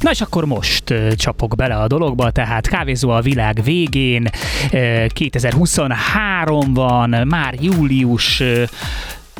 Na és akkor most csapok bele a dologba, tehát kávézó a világ végén, 2023 van, már július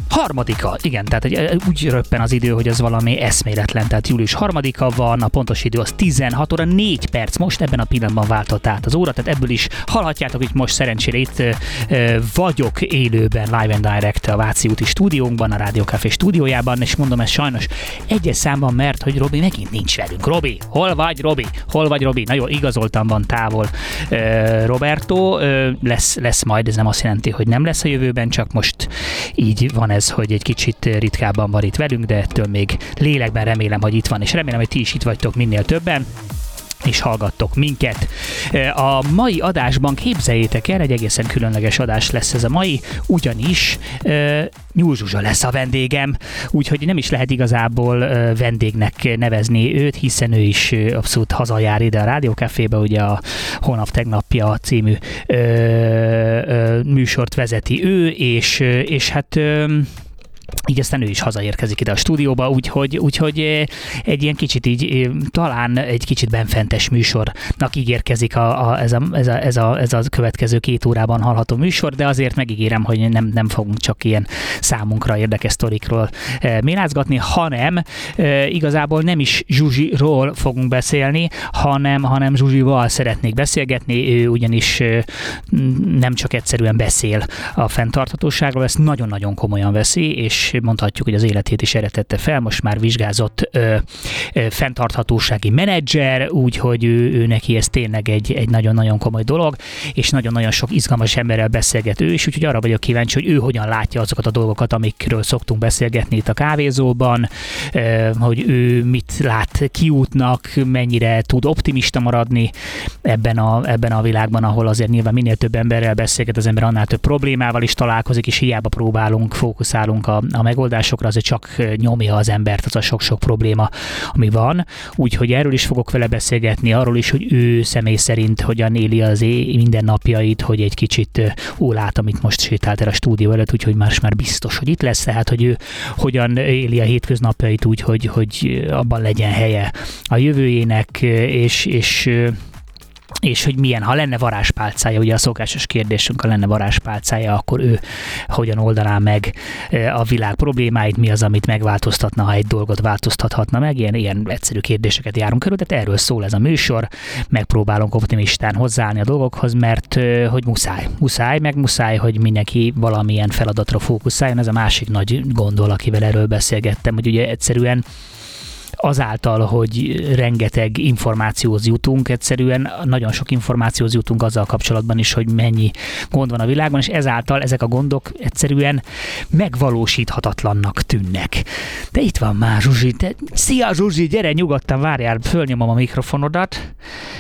Harmadika, igen, tehát egy, úgy röppen az idő, hogy az valami eszméletlen, tehát július harmadika van, a pontos idő az 16 óra 4 perc, most ebben a pillanatban váltott át az óra, tehát ebből is hallhatjátok, hogy most szerencsére itt ö, vagyok élőben, live and direct a Váci úti stúdiónkban, a Rádió Café stúdiójában, és mondom ezt sajnos egyes számban, mert hogy Robi megint nincs velünk. Robi, hol vagy Robi? Hol vagy Robi? Na jó, igazoltam van távol ö, Roberto, ö, lesz, lesz majd, ez nem azt jelenti, hogy nem lesz a jövőben, csak most így van ez, hogy egy kicsit ritkábban van itt velünk, de ettől még lélekben remélem, hogy itt van, és remélem, hogy ti is itt vagytok minél többen és hallgattok minket. A mai adásban képzeljétek el, egy egészen különleges adás lesz ez a mai, ugyanis Zsuzsa lesz a vendégem, úgyhogy nem is lehet igazából vendégnek nevezni őt, hiszen ő is abszolút hazajár ide a Rádiókafébe, ugye a Holnap Tegnapja című műsort vezeti ő, és, és hát így aztán ő is hazaérkezik ide a stúdióba, úgyhogy, úgyhogy egy ilyen kicsit így, talán egy kicsit benfentes műsornak ígérkezik a, a, ez, a, ez, a, ez, a, ez a következő két órában hallható műsor, de azért megígérem, hogy nem, nem fogunk csak ilyen számunkra érdekes sztorikról mélázgatni, hanem igazából nem is Zsuzsiról fogunk beszélni, hanem, hanem Zsuzsival szeretnék beszélgetni, ő ugyanis nem csak egyszerűen beszél a fenntarthatóságról, ezt nagyon-nagyon komolyan veszi, és és mondhatjuk, hogy az életét is eretette fel, most már vizsgázott ö, ö, fenntarthatósági menedzser, úgyhogy ő, ő neki ez tényleg egy, egy nagyon-nagyon komoly dolog, és nagyon-nagyon sok izgalmas emberrel beszélget ő is, úgyhogy arra vagyok kíváncsi, hogy ő hogyan látja azokat a dolgokat, amikről szoktunk beszélgetni itt a kávézóban, ö, hogy ő mit lát kiútnak, mennyire tud optimista maradni ebben a, ebben a világban, ahol azért nyilván minél több emberrel beszélget, az ember annál több problémával is találkozik, és hiába próbálunk, fókuszálunk a, a megoldásokra, azért csak nyomja az embert az a sok-sok probléma, ami van. Úgyhogy erről is fogok vele beszélgetni, arról is, hogy ő személy szerint hogyan éli az mindennapjait, hogy egy kicsit ó lát, amit most sétált el a stúdió előtt, úgyhogy már már biztos, hogy itt lesz, tehát hogy ő hogyan éli a hétköznapjait úgy, hogy, hogy abban legyen helye a jövőjének, és, és és hogy milyen, ha lenne varázspálcája, ugye a szokásos kérdésünk, ha lenne varázspálcája, akkor ő hogyan oldaná meg a világ problémáit, mi az, amit megváltoztatna, ha egy dolgot változtathatna meg, ilyen, ilyen egyszerű kérdéseket járunk körül, tehát erről szól ez a műsor, megpróbálunk optimistán hozzáállni a dolgokhoz, mert hogy muszáj, muszáj, meg muszáj, hogy mindenki valamilyen feladatra fókuszáljon, ez a másik nagy gondol, akivel erről beszélgettem, hogy ugye egyszerűen azáltal, hogy rengeteg információhoz jutunk, egyszerűen nagyon sok információhoz jutunk azzal kapcsolatban is, hogy mennyi gond van a világban, és ezáltal ezek a gondok egyszerűen megvalósíthatatlannak tűnnek. De itt van már Zsuzsi. De... Szia Zsuzsi, gyere nyugodtan, várjál, fölnyomom a mikrofonodat,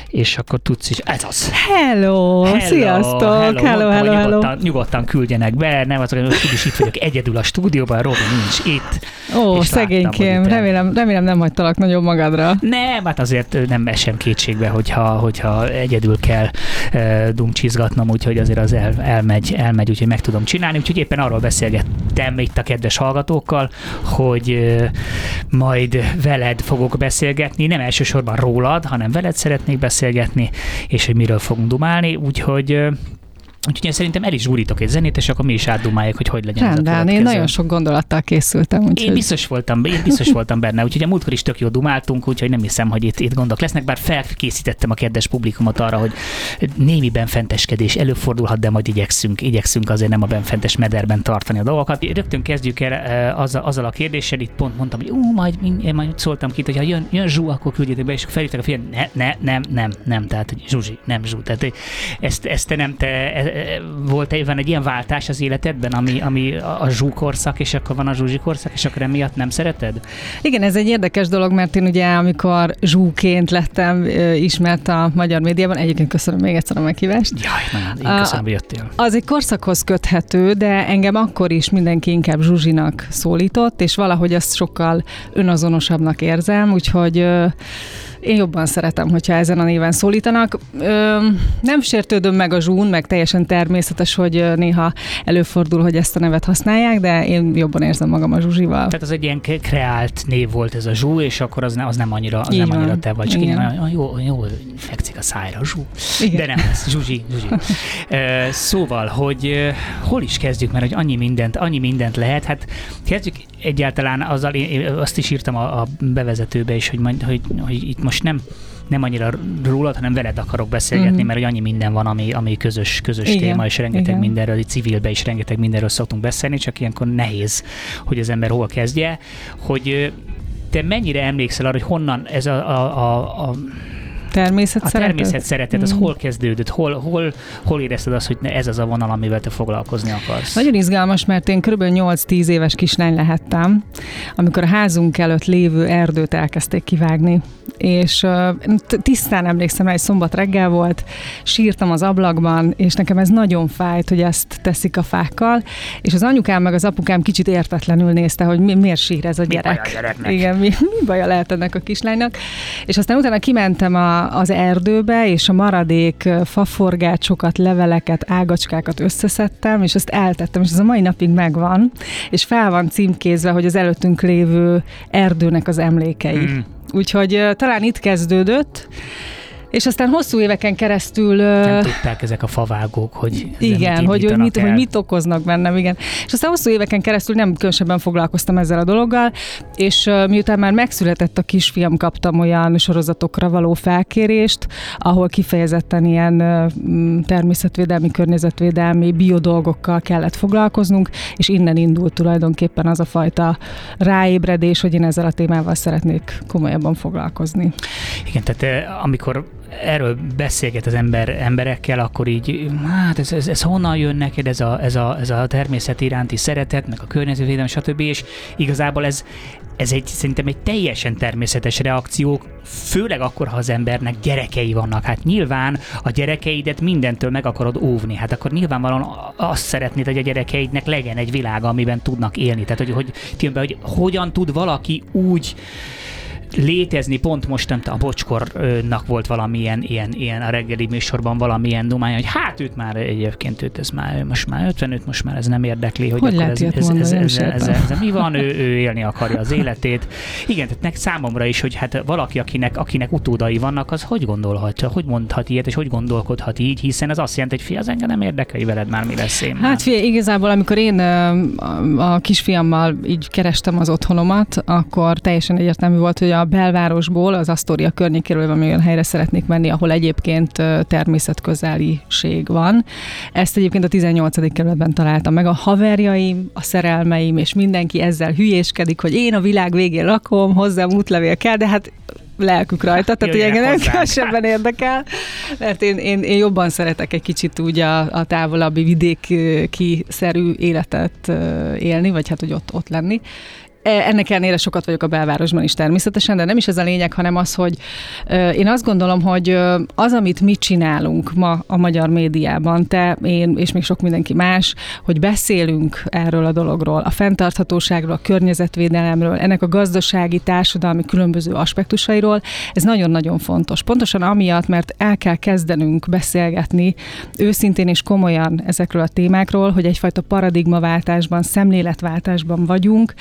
és akkor tudsz is. Ez az. Hello, hello sziasztok, hello, hello, hello, hello. Nyugodtan, nyugodtan küldjenek be, nem azok, hogy is itt vagyok egyedül a stúdióban, Robi nincs itt. Ó, szegénykém, remélem, remélem nem hagytalak nagyon magadra. Nem, hát azért nem esem kétségbe, hogyha, hogyha egyedül kell uh, dumcsizgatnom, úgyhogy azért az el, elmegy, elmegy, úgyhogy meg tudom csinálni. Úgyhogy éppen arról beszélgettem itt a kedves hallgatókkal, hogy uh, majd veled fogok beszélgetni, nem elsősorban rólad, hanem veled szeretnék beszélgetni, és hogy miről fogunk dumálni, úgyhogy Úgyhogy én szerintem el is gúrítok egy zenét, és akkor mi is átdumáljuk, hogy hogy legyen Rendben, én nagyon sok gondolattal készültem. Úgyhogy... Én biztos voltam, én biztos voltam benne, úgyhogy a múltkor is tök jó dumáltunk, úgyhogy nem hiszem, hogy itt, itt gondok lesznek, bár felkészítettem a kedves publikumot arra, hogy némi benfenteskedés előfordulhat, de majd igyekszünk, igyekszünk azért nem a benfentes mederben tartani a dolgokat. Rögtön kezdjük el eh, azzal, azzal a kérdéssel, itt pont mondtam, hogy ú, majd én majd szóltam ki, hogy ha jön, jön Zsú, akkor küldjétek be, és felhívták a fiam, ne, ne, nem, nem, nem, tehát Zsuzsi, nem Zsú. Tehát ezt, ezt te nem te, volt van egy ilyen váltás az életedben, ami, ami a zsúkorszak, és akkor van a zsuzsi korszak, és akkor emiatt nem szereted? Igen, ez egy érdekes dolog, mert én ugye, amikor zsúként lettem ismert a magyar médiában, egyébként köszönöm még egyszer a meghívást. Jaj, nagyon, én köszönöm, hogy jöttél. Az egy korszakhoz köthető, de engem akkor is mindenki inkább zsuzsinak szólított, és valahogy azt sokkal önazonosabbnak érzem, úgyhogy Én jobban szeretem, hogyha ezen a néven szólítanak. Ö, nem sértődöm meg a zsún, meg teljesen természetes, hogy néha előfordul, hogy ezt a nevet használják, de én jobban érzem magam a Zsuzsival. Tehát az egy ilyen kreált név volt ez a zsú, és akkor az, ne, az nem annyira, az nem annyira te vagy, így jó, jó, fekszik a szájra, zsú. Igen. De nem, ez Zsuzsi, Zsuzsi. szóval, hogy hol is kezdjük, mert hogy annyi mindent, annyi mindent lehet, hát kezdjük egyáltalán azzal, én azt is írtam a, a bevezetőbe is, hogy, hogy, hogy itt most nem nem annyira rólad, hanem veled akarok beszélgetni, mm-hmm. mert hogy annyi minden van, ami, ami közös, közös igen, téma, és rengeteg igen. mindenről, civilbe is rengeteg mindenről szoktunk beszélni, csak ilyenkor nehéz, hogy az ember hol kezdje, hogy te mennyire emlékszel arra, hogy honnan ez a, a, a, a természet a szeretet? természet szeretet, az mm. hol kezdődött? Hol, hol, hol érezted azt, hogy ez az a vonal, amivel te foglalkozni akarsz? Nagyon izgalmas, mert én kb. 8-10 éves kislány lehettem, amikor a házunk előtt lévő erdőt elkezdték kivágni. És tisztán emlékszem rá, egy szombat reggel volt, sírtam az ablakban, és nekem ez nagyon fájt, hogy ezt teszik a fákkal, és az anyukám meg az apukám kicsit értetlenül nézte, hogy mi, miért sír ez a gyerek. Mi Igen, mi, mi baja lehet ennek a kislánynak. És aztán utána kimentem a, az erdőbe, és a maradék faforgácsokat, leveleket, ágacskákat összeszedtem, és azt eltettem, és ez a mai napig megvan, és fel van címkézve, hogy az előttünk lévő erdőnek az emlékei. Mm. Úgyhogy talán itt kezdődött, és aztán hosszú éveken keresztül... Nem tudták ezek a favágók, hogy Igen, hogy, hogy, mit, hogy mit okoznak bennem, igen. És aztán hosszú éveken keresztül nem különösebben foglalkoztam ezzel a dologgal, és miután már megszületett a kisfiam, kaptam olyan sorozatokra való felkérést, ahol kifejezetten ilyen természetvédelmi, környezetvédelmi, biodolgokkal kellett foglalkoznunk, és innen indult tulajdonképpen az a fajta ráébredés, hogy én ezzel a témával szeretnék komolyabban foglalkozni. Igen, tehát amikor erről beszélget az ember emberekkel, akkor így, hát ez, ez, ez honnan jön neked, ez a, ez, a, ez a természet iránti szeretet, meg a környezetvédelem, stb. És igazából ez, ez egy, szerintem egy teljesen természetes reakció, főleg akkor, ha az embernek gyerekei vannak. Hát nyilván a gyerekeidet mindentől meg akarod óvni. Hát akkor nyilvánvalóan azt szeretnéd, hogy a gyerekeidnek legyen egy világ, amiben tudnak élni. Tehát, hogy, hogy, hogy hogyan tud valaki úgy létezni, pont most nem a Bocskornak volt valamilyen ilyen, ilyen a reggeli műsorban valamilyen dumája, hogy hát őt már egyébként őt ez már, most már 55, most már ez nem érdekli, hogy, hogy akkor ez, ez, ez, ez, ez, ez, ez, mi van, ő, ő élni akarja az életét. Igen, tehát nek számomra is, hogy hát valaki, akinek, akinek utódai vannak, az hogy gondolhatja, hogy mondhat ilyet, és hogy gondolkodhat így, hiszen ez azt jelenti, hogy fia, az engem nem érdekel, veled már mi lesz én. Hát fia, igazából amikor én a kisfiammal így kerestem az otthonomat, akkor teljesen egyértelmű volt, hogy a belvárosból, az Astoria környékéről van olyan helyre szeretnék menni, ahol egyébként természetközeliség van. Ezt egyébként a 18. kerületben találtam meg. A haverjaim, a szerelmeim és mindenki ezzel hülyéskedik, hogy én a világ végén lakom, hozzám útlevél kell, de hát lelkük rajta, tehát hogy engem nem kevesebben érdekel, mert én, én, én jobban szeretek egy kicsit úgy a, a távolabbi vidéki szerű életet élni, vagy hát, hogy ott, ott lenni, ennek ellenére sokat vagyok a belvárosban is természetesen, de nem is ez a lényeg, hanem az, hogy én azt gondolom, hogy az, amit mi csinálunk ma a magyar médiában, te, én és még sok mindenki más, hogy beszélünk erről a dologról, a fenntarthatóságról, a környezetvédelemről, ennek a gazdasági, társadalmi különböző aspektusairól, ez nagyon-nagyon fontos. Pontosan amiatt, mert el kell kezdenünk beszélgetni őszintén és komolyan ezekről a témákról, hogy egyfajta paradigmaváltásban, szemléletváltásban vagyunk,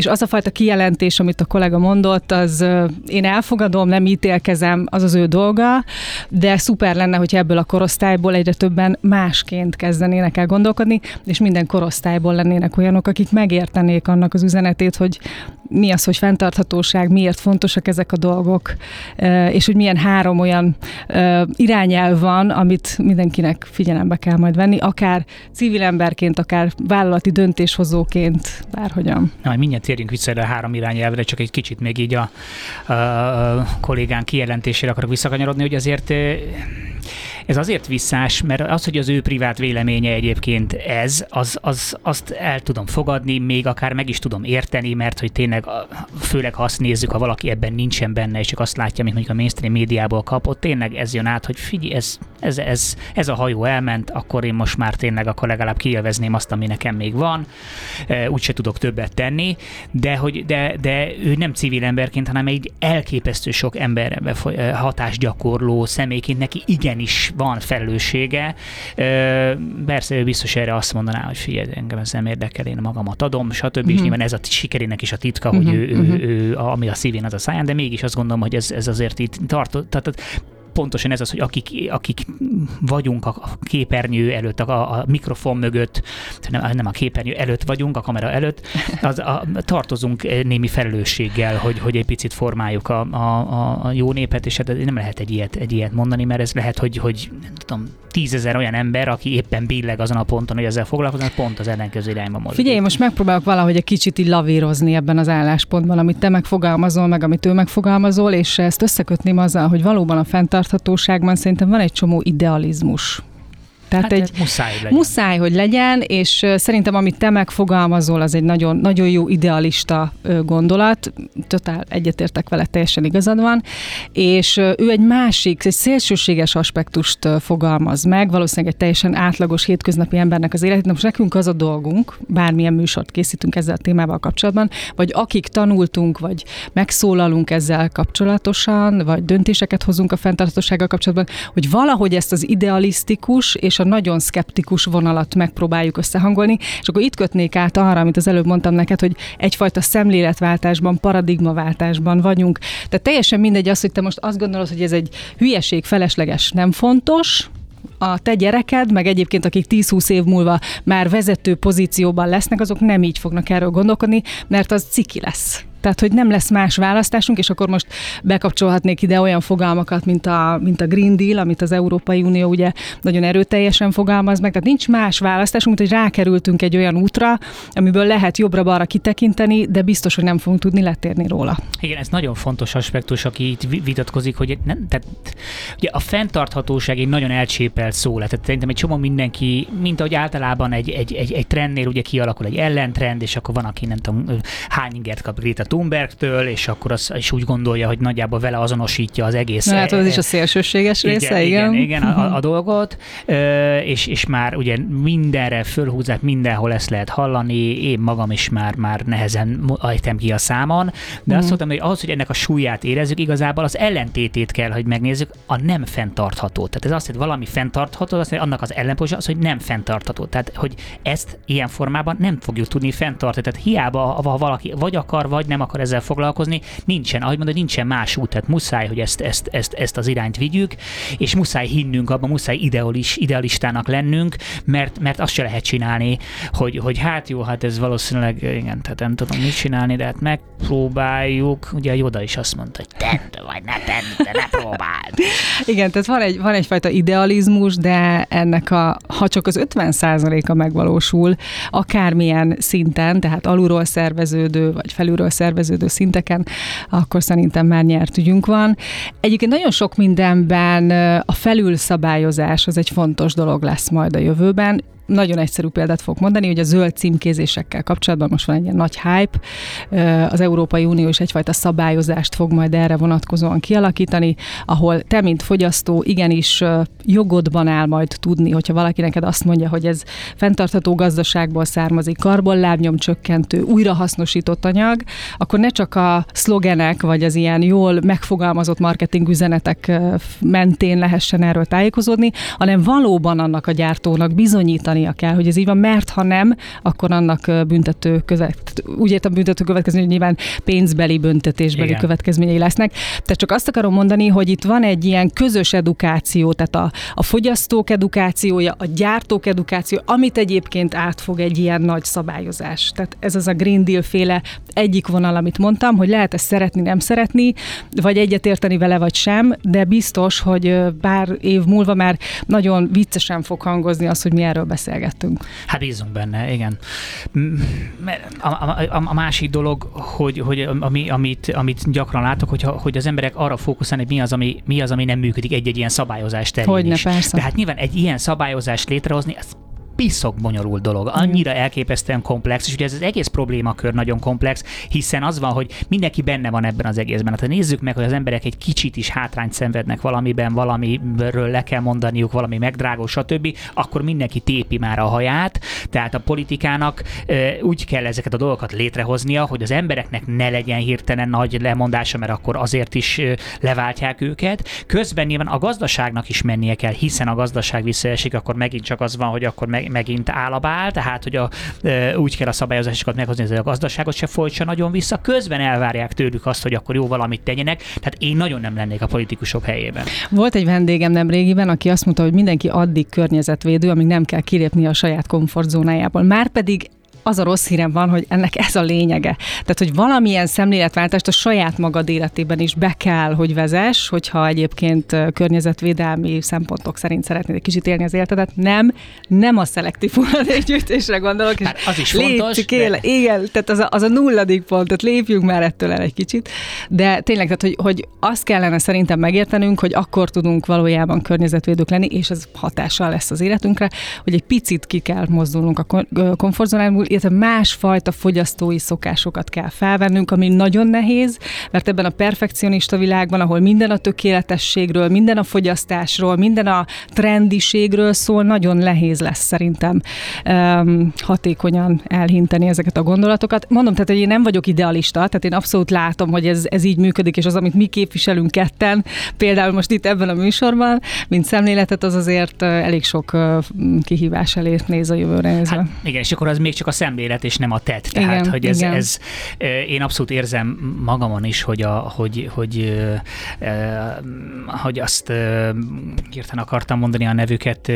és az a fajta kijelentés, amit a kollega mondott, az én elfogadom, nem ítélkezem, az az ő dolga, de szuper lenne, hogy ebből a korosztályból egyre többen másként kezdenének el gondolkodni, és minden korosztályból lennének olyanok, akik megértenék annak az üzenetét, hogy mi az, hogy fenntarthatóság, miért fontosak ezek a dolgok, és hogy milyen három olyan irányelv van, amit mindenkinek figyelembe kell majd venni, akár civil emberként, akár vállalati döntéshozóként, bárhogyan. Na, mindjárt térjünk vissza erre a három irányelvre, csak egy kicsit még így a, a, a kollégán kijelentésére akarok visszakanyarodni, hogy azért Ez azért visszás, mert az, hogy az ő privát véleménye egyébként ez, az, az, azt el tudom fogadni, még akár meg is tudom érteni, mert hogy tényleg, főleg ha azt nézzük, ha valaki ebben nincsen benne, és csak azt látja, mint mondjuk a mainstream médiából kapott, tényleg ez jön át, hogy figyelj, ez, ez, ez, ez a hajó elment, akkor én most már tényleg akkor legalább kielvezném azt, ami nekem még van, úgyse tudok többet tenni, de, hogy, de, de ő nem civil emberként, hanem egy elképesztő sok emberre hatásgyakorló személyként neki igenis van felelőssége. Persze ő biztos erre azt mondaná, hogy figyelj, engem ez nem érdekel, én magamat adom, stb. Mm-hmm. És mhm. nyilván ez a sikerének is a titka, mm-hmm. hogy ő, ő, mhm. ő, ami a szívén, az a száján, de mégis azt gondolom, hogy ez, ez azért itt tartott, tehát pontosan ez az, hogy akik, akik vagyunk a képernyő előtt, a, a mikrofon mögött, nem, nem a képernyő előtt vagyunk, a kamera előtt, az a, tartozunk némi felelősséggel, hogy, hogy egy picit formáljuk a, a, a jó népet, és hát nem lehet egy ilyet, egy ilyet mondani, mert ez lehet, hogy, hogy nem tudom, tízezer olyan ember, aki éppen billeg azon a ponton, hogy ezzel foglalkoznak, pont az ellenkező irányba mozdul. Figyelj, most megpróbálok valahogy egy kicsit így lavírozni ebben az álláspontban, amit te megfogalmazol, meg amit ő megfogalmazol, és ezt összekötném azzal, hogy valóban a fenntarthatóságban szerintem van egy csomó idealizmus. Tehát hát egy muszáj, hogy legyen. muszáj, hogy legyen, és szerintem amit te megfogalmazol, az egy nagyon, nagyon jó idealista gondolat, totál egyetértek vele, teljesen igazad van, és ő egy másik, egy szélsőséges aspektust fogalmaz meg, valószínűleg egy teljesen átlagos hétköznapi embernek az életét. Most nekünk az a dolgunk, bármilyen műsort készítünk ezzel a témával kapcsolatban, vagy akik tanultunk, vagy megszólalunk ezzel kapcsolatosan, vagy döntéseket hozunk a fenntartósággal kapcsolatban, hogy valahogy ezt az idealisztikus és a nagyon szkeptikus vonalat megpróbáljuk összehangolni, és akkor itt kötnék át arra, amit az előbb mondtam neked, hogy egyfajta szemléletváltásban, paradigmaváltásban vagyunk. Tehát teljesen mindegy az, hogy te most azt gondolod, hogy ez egy hülyeség, felesleges, nem fontos, a te gyereked, meg egyébként akik 10-20 év múlva már vezető pozícióban lesznek, azok nem így fognak erről gondolkodni, mert az ciki lesz. Tehát, hogy nem lesz más választásunk, és akkor most bekapcsolhatnék ide olyan fogalmakat, mint a, mint a Green Deal, amit az Európai Unió ugye nagyon erőteljesen fogalmaz meg. Tehát nincs más választásunk, mint hogy rákerültünk egy olyan útra, amiből lehet jobbra-balra kitekinteni, de biztos, hogy nem fogunk tudni letérni róla. Igen, ez nagyon fontos aspektus, aki itt vitatkozik, hogy nem, tehát, ugye a fenntarthatóság egy nagyon elcsépelt szó lett. Tehát szerintem egy csomó mindenki, mint ahogy általában egy, egy, egy, egy trendnél ugye kialakul egy ellentrend, és akkor van, aki nem tudom, hány ingert kap Greta Thunbergtől, és akkor az is úgy gondolja, hogy nagyjából vele azonosítja az egész. Na, hát az is a szélsőséges része, igen. Igen, igen a, a dolgot, és, és már ugye mindenre fölhúzzák, mindenhol ezt lehet hallani, én magam is már, már nehezen ajtem ki a számon, de mm. azt mondtam, hogy ahhoz, hogy ennek a súlyát érezzük, igazából az ellentétét kell, hogy megnézzük, a nem fenntartható. Tehát ez azt, hogy valami fenntartható, azt mondja, annak az ellenpózsa az, hogy nem fenntartható. Tehát, hogy ezt ilyen formában nem fogjuk tudni fenntartani. Tehát hiába, ha valaki vagy akar, vagy nem nem akar ezzel foglalkozni, nincsen, ahogy mondod, nincsen más út, tehát muszáj, hogy ezt, ezt, ezt, ezt az irányt vigyük, és muszáj hinnünk abban, muszáj idealis, idealistának lennünk, mert, mert azt se lehet csinálni, hogy, hogy hát jó, hát ez valószínűleg, igen, tehát nem tudom mit csinálni, de hát megpróbáljuk, ugye a Joda is azt mondta, hogy tedd, vagy ne tedd, de ne próbáld. Igen, tehát van, egy, van egyfajta idealizmus, de ennek a, ha csak az 50 a megvalósul, akármilyen szinten, tehát alulról szerveződő, vagy felülről szerveződő, szerveződő szinteken, akkor szerintem már nyert ügyünk van. Egyébként nagyon sok mindenben a felülszabályozás az egy fontos dolog lesz majd a jövőben nagyon egyszerű példát fogok mondani, hogy a zöld címkézésekkel kapcsolatban most van egy ilyen nagy hype, az Európai Unió is egyfajta szabályozást fog majd erre vonatkozóan kialakítani, ahol te, mint fogyasztó, igenis jogodban áll majd tudni, hogyha valaki neked azt mondja, hogy ez fenntartható gazdaságból származik, karbonlábnyom csökkentő, újrahasznosított anyag, akkor ne csak a szlogenek, vagy az ilyen jól megfogalmazott marketing üzenetek mentén lehessen erről tájékozódni, hanem valóban annak a gyártónak bizonyítani, bizonyítania kell, hogy ez így van, mert ha nem, akkor annak büntető követ, úgy értem büntető következmény, hogy nyilván pénzbeli büntetésbeli Igen. következményei lesznek. Tehát csak azt akarom mondani, hogy itt van egy ilyen közös edukáció, tehát a, a fogyasztók edukációja, a gyártók edukáció, amit egyébként átfog egy ilyen nagy szabályozás. Tehát ez az a Green Deal féle egyik vonal, amit mondtam, hogy lehet ezt szeretni, nem szeretni, vagy egyetérteni vele, vagy sem, de biztos, hogy bár év múlva már nagyon viccesen fog hangozni az, hogy mi erről beszélünk beszélgettünk. Hát bízunk benne, igen. A, a, a, a másik dolog, hogy, hogy ami, amit, amit gyakran látok, hogy, hogy az emberek arra fókuszálnak, hogy mi az, ami, mi az, ami nem működik egy-egy ilyen szabályozás terén Hogyne, is. persze. Tehát nyilván egy ilyen szabályozást létrehozni, ez piszok bonyolult dolog, annyira elképesztően komplex, és ugye ez az egész problémakör nagyon komplex, hiszen az van, hogy mindenki benne van ebben az egészben. Hát ha nézzük meg, hogy az emberek egy kicsit is hátrányt szenvednek valamiben, valamiről le kell mondaniuk, valami megdrágó, stb., akkor mindenki tépi már a haját, tehát a politikának úgy kell ezeket a dolgokat létrehoznia, hogy az embereknek ne legyen hirtelen nagy lemondása, mert akkor azért is leváltják őket. Közben nyilván a gazdaságnak is mennie kell, hiszen a gazdaság visszaesik, akkor megint csak az van, hogy akkor meg, megint áll a bál, tehát hogy a, úgy kell a szabályozásokat meghozni, hogy a gazdaságot se folytsa nagyon vissza, közben elvárják tőlük azt, hogy akkor jó valamit tegyenek, tehát én nagyon nem lennék a politikusok helyében. Volt egy vendégem nem régiben, aki azt mondta, hogy mindenki addig környezetvédő, amíg nem kell kilépni a saját komfortzónájából. Márpedig az a rossz hírem van, hogy ennek ez a lényege. Tehát, hogy valamilyen szemléletváltást a saját magad életében is be kell, hogy vezess, hogyha egyébként környezetvédelmi szempontok szerint szeretnéd egy kicsit élni az életedet. Nem, nem a szelektív hulladékgyűjtésre gondolok. Hát az is fontos. de... Igen, tehát az a, az a nulladik pont, tehát lépjünk már ettől el egy kicsit. De tényleg, tehát, hogy, hogy azt kellene szerintem megértenünk, hogy akkor tudunk valójában környezetvédők lenni, és ez hatással lesz az életünkre, hogy egy picit ki kell mozdulnunk a komfortzónából, illetve másfajta fogyasztói szokásokat kell felvennünk, ami nagyon nehéz, mert ebben a perfekcionista világban, ahol minden a tökéletességről, minden a fogyasztásról, minden a trendiségről szól, nagyon nehéz lesz szerintem um, hatékonyan elhinteni ezeket a gondolatokat. Mondom, tehát, hogy én nem vagyok idealista, tehát én abszolút látom, hogy ez, ez így működik, és az, amit mi képviselünk ketten, például most itt ebben a műsorban, mint szemléletet, az azért elég sok kihívás elé néz a jövőre. Hát, igen, és akkor az még csak a szemlélet és nem a tett. Tehát, igen, hogy ez, igen. ez, én abszolút érzem magamon is, hogy, a, hogy, hogy, hogy azt hirtelen akartam mondani a nevüket,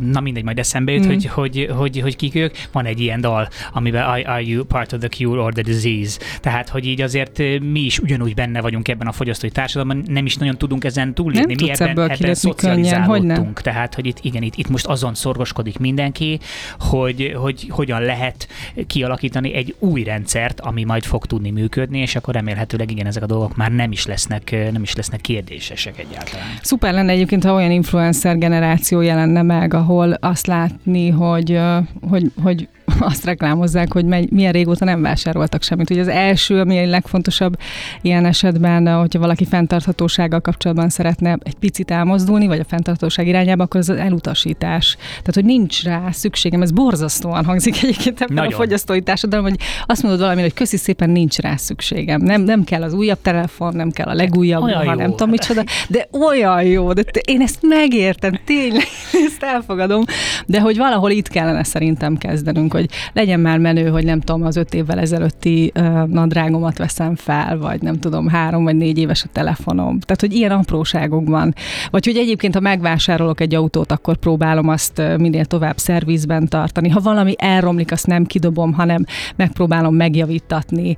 na mindegy, majd eszembe jut, mm. hogy, hogy, hogy, hogy kik ők. Van egy ilyen dal, amiben Are you part of the cure or the disease? Tehát, hogy így azért mi is ugyanúgy benne vagyunk ebben a fogyasztói társadalomban, nem is nagyon tudunk ezen túllépni. Nem mi ebben, ebből ebben szocializálódtunk. Tehát, hogy itt igen, itt, itt most azon szorgoskodik mindenki, hogy, hogy hogyan lehet kialakítani egy új rendszert, ami majd fog tudni működni, és akkor remélhetőleg igen, ezek a dolgok már nem is lesznek, nem is lesznek kérdésesek egyáltalán. Szuper lenne egyébként, ha olyan influencer generáció jelenne meg, ahol azt látni, hogy, hogy, hogy azt reklámozzák, hogy milyen régóta nem vásároltak semmit. Ugye az első, ami a legfontosabb ilyen esetben, hogyha valaki fenntarthatósággal kapcsolatban szeretne egy picit elmozdulni, vagy a fenntarthatóság irányába, akkor az, az elutasítás. Tehát, hogy nincs rá szükségem, ez borzasztóan hangzik egyébként Nagyon. a fogyasztói társadalom, hogy azt mondod valamire, hogy köszi szépen nincs rá szükségem. Nem, nem kell az újabb telefon, nem kell a legújabb, olyan ha nem tudom micsoda, de olyan jó, de én ezt megértem, tényleg, ezt elfogadom, de hogy valahol itt kellene szerintem kezdenünk, hogy legyen már menő, hogy nem tudom, az öt évvel ezelőtti uh, nadrágomat veszem fel, vagy nem tudom, három vagy négy éves a telefonom. Tehát, hogy ilyen apróságokban. Vagy hogy egyébként, ha megvásárolok egy autót, akkor próbálom azt minél tovább szervizben tartani. Ha valami elromlik, azt nem kidobom, hanem megpróbálom megjavítatni.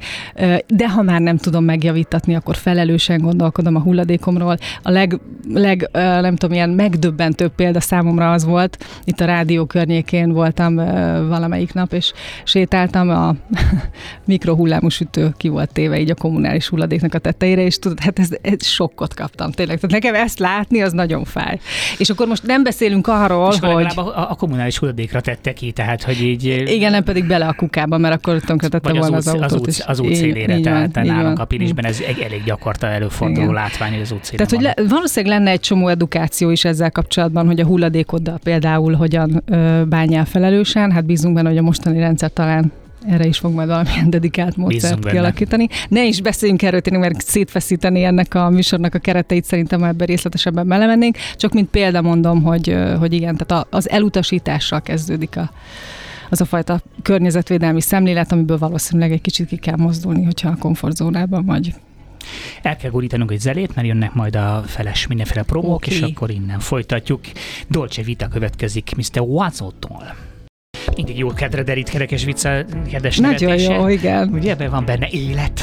De ha már nem tudom megjavítatni, akkor felelősen gondolkodom a hulladékomról. A leg, leg nem tudom, ilyen megdöbbentőbb példa számomra az volt, itt a rádió környékén voltam valamelyik nap, és sétáltam, a mikrohullámú sütő ki volt téve így a kommunális hulladéknak a tetejére, és tudod, hát ez, ez sokkot kaptam tényleg. Tehát nekem ezt látni, az nagyon fáj. És akkor most nem beszélünk arról, és hogy... A, a, kommunális hulladékra tette ki, tehát hogy így... Igen, nem pedig bele a kukába, mert akkor tönkretette volna az, az autót. Az út, az út szélére, tehát van, nálunk a Pilisben ez egy elég gyakorta előforduló Igen. látvány, hogy az út Tehát, hogy le, valószínűleg lenne egy csomó edukáció is ezzel kapcsolatban, hogy a hulladékoddal például hogyan ö, bánjál felelősen. Hát bízunk benne, hogy a mostani rendszer talán erre is fog majd valamilyen dedikált módszert kialakítani. Ne is beszéljünk erről tényleg, mert szétfeszíteni ennek a műsornak a kereteit szerintem ebben részletesebben belemennénk. Csak mint példa mondom, hogy, hogy igen, tehát az elutasítással kezdődik a, az a fajta környezetvédelmi szemlélet, amiből valószínűleg egy kicsit ki kell mozdulni, hogyha a komfortzónában vagy. El kell gurítanunk egy zelét, mert jönnek majd a feles mindenféle promók, okay. és akkor innen folytatjuk. Dolce Vita következik Mr. Wazzotól. Mindig jó kedre derít kerekes vicca, kedves Nagyon jó, igen. Ugye ebben van benne élet.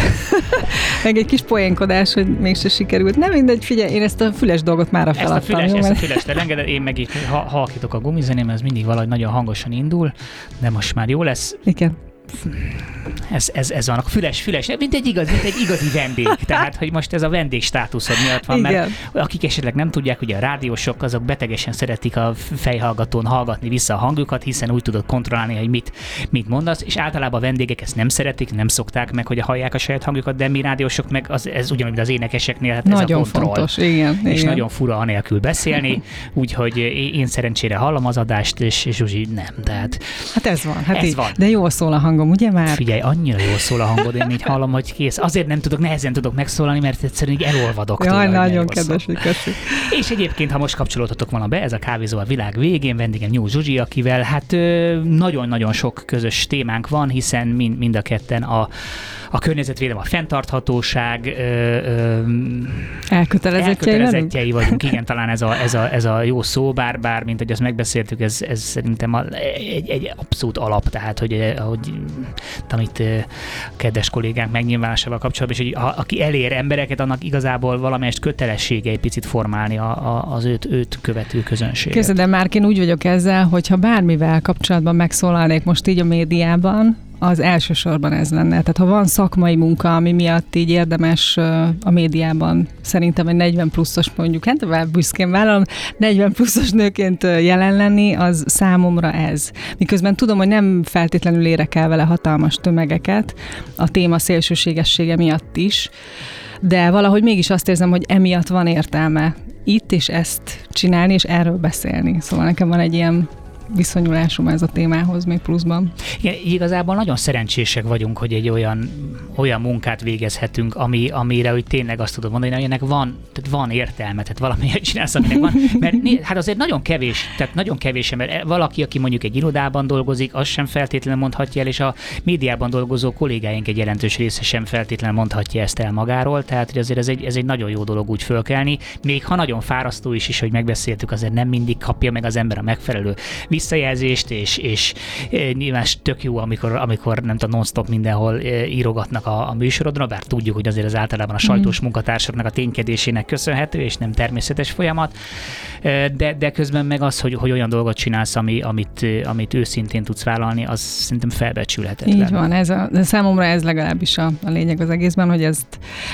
Meg egy kis poénkodás, hogy mégse sikerült. Nem mindegy, figyelj, én ezt a füles dolgot már Ezt a feladtam. füles, jó, ezt a füles te engeded, én meg itt ha, halkítok a gumizeném, ez mindig valahogy nagyon hangosan indul, de most már jó lesz. Igen. Ez, ez, ez van, a füles, füles, mint egy, igaz, mint egy igazi vendég. Tehát, hogy most ez a vendég státuszod miatt van, mert Igen. akik esetleg nem tudják, ugye a rádiósok azok betegesen szeretik a fejhallgatón hallgatni vissza a hangjukat, hiszen úgy tudod kontrollálni, hogy mit, mit mondasz, és általában a vendégek ezt nem szeretik, nem szokták meg, hogy hallják a saját hangjukat, de mi rádiósok meg az, ez ugyanúgy, mint az énekeseknél, hát ez a Nagyon kontroll. fontos, igen. És igen. nagyon fura anélkül beszélni, úgyhogy én én szerencsére hallom az adást, és, és Zsuzsi nem. Tehát Hát ez van, hát Ez így. van. De jól szól a hangom, ugye már? figyelj, annyira jól szól a hangod, én így hallom, hogy kész. Azért nem tudok, nehezen tudok megszólalni, mert egyszerűen így elolvadok. tőle, Jaj, hogy nagyon kedves, köszi. És egyébként, ha most kapcsolódhatok volna be, ez a kávézó a világ végén, vendégem Nyúl Zsuzsi, akivel hát nagyon-nagyon sok közös témánk van, hiszen mind, mind a ketten a, a környezetvédelem, a fenntarthatóság ö, ö, Elkötelezettjei elkötelezettjei vagyunk, igen, talán ez a, ez a, ez a jó szó, bár, bár mint hogy azt megbeszéltük, ez, ez szerintem a, egy, egy abszolút alap, tehát hogy, ahogy amit eh, kedves kollégánk megnyilvánulásával kapcsolatban, és hogy ha, aki elér embereket, annak igazából valamelyest kötelessége egy picit formálni a, a, az őt, őt követő közönséget. Képzeld el, már én úgy vagyok ezzel, hogyha bármivel kapcsolatban megszólalnék most így a médiában, az elsősorban ez lenne. Tehát ha van szakmai munka, ami miatt így érdemes a médiában, szerintem egy 40 pluszos mondjuk, hát büszkén vállalom, 40 pluszos nőként jelen lenni, az számomra ez. Miközben tudom, hogy nem feltétlenül érek el vele hatalmas tömegeket, a téma szélsőségessége miatt is, de valahogy mégis azt érzem, hogy emiatt van értelme itt és ezt csinálni, és erről beszélni. Szóval nekem van egy ilyen viszonyulásom ez a témához még pluszban. Igen, igazából nagyon szerencsések vagyunk, hogy egy olyan, olyan munkát végezhetünk, ami, amire hogy tényleg azt tudod mondani, hogy ennek van, tehát van értelme, tehát valamiért csinálsz, aminek van. Mert hát azért nagyon kevés, tehát nagyon kevés ember, valaki, aki mondjuk egy irodában dolgozik, az sem feltétlenül mondhatja el, és a médiában dolgozó kollégáink egy jelentős része sem feltétlenül mondhatja ezt el magáról, tehát hogy azért ez egy, ez egy nagyon jó dolog úgy fölkelni, még ha nagyon fárasztó is, is, hogy megbeszéltük, azért nem mindig kapja meg az ember a megfelelő visszajelzést, és, és e, nyilván tök jó, amikor, amikor nem tudom, non-stop mindenhol e, írogatnak a, a műsorodra, bár tudjuk, hogy azért az általában a sajtós munkatársaknak a ténykedésének köszönhető, és nem természetes folyamat, E, de, de közben meg az, hogy, hogy olyan dolgot csinálsz, ami, amit, amit őszintén tudsz vállalni, az szerintem felbecsülhetetlen. Így van, ez a, de számomra ez legalábbis a, a lényeg az egészben, hogy ezt,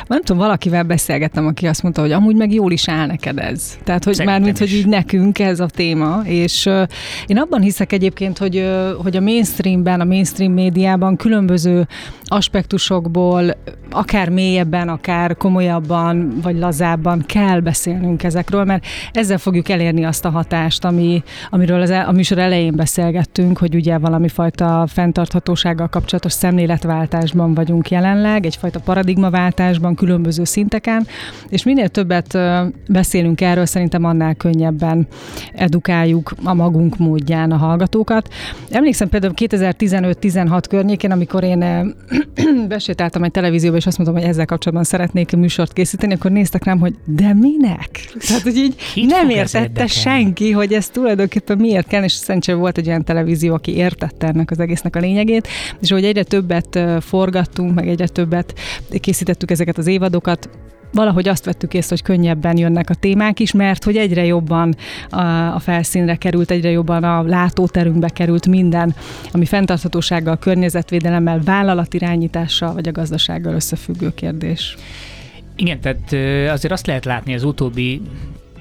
nem tudom, valakivel beszélgettem, aki azt mondta, hogy amúgy meg jól is áll neked ez. Tehát, hogy már mint hogy így nekünk ez a téma, és uh, én abban hiszek egyébként, hogy, hogy a mainstreamben, a mainstream médiában különböző aspektusokból, akár mélyebben, akár komolyabban, vagy lazábban kell beszélnünk ezekről, mert ezzel fogjuk elérni azt a hatást, ami, amiről az, el- a műsor elején beszélgettünk, hogy ugye valami fajta fenntarthatósággal kapcsolatos szemléletváltásban vagyunk jelenleg, egyfajta paradigmaváltásban, különböző szinteken, és minél többet beszélünk erről, szerintem annál könnyebben edukáljuk a magunk módján a hallgatókat. Emlékszem például 2015-16 környékén, amikor én besétáltam egy televízióba, és azt mondtam, hogy ezzel kapcsolatban szeretnék műsort készíteni, akkor néztek rám, hogy de minek? Tehát, hogy így Kit nem értette senki, hogy ez tulajdonképpen miért kell, és szerencsére volt egy olyan televízió, aki értette ennek az egésznek a lényegét, és hogy egyre többet forgattunk, meg egyre többet készítettük ezeket az évadokat, valahogy azt vettük észre, hogy könnyebben jönnek a témák is, mert hogy egyre jobban a, felszínre került, egyre jobban a látóterünkbe került minden, ami fenntarthatósággal, környezetvédelemmel, vállalatirányítással vagy a gazdasággal összefüggő kérdés. Igen, tehát azért azt lehet látni az utóbbi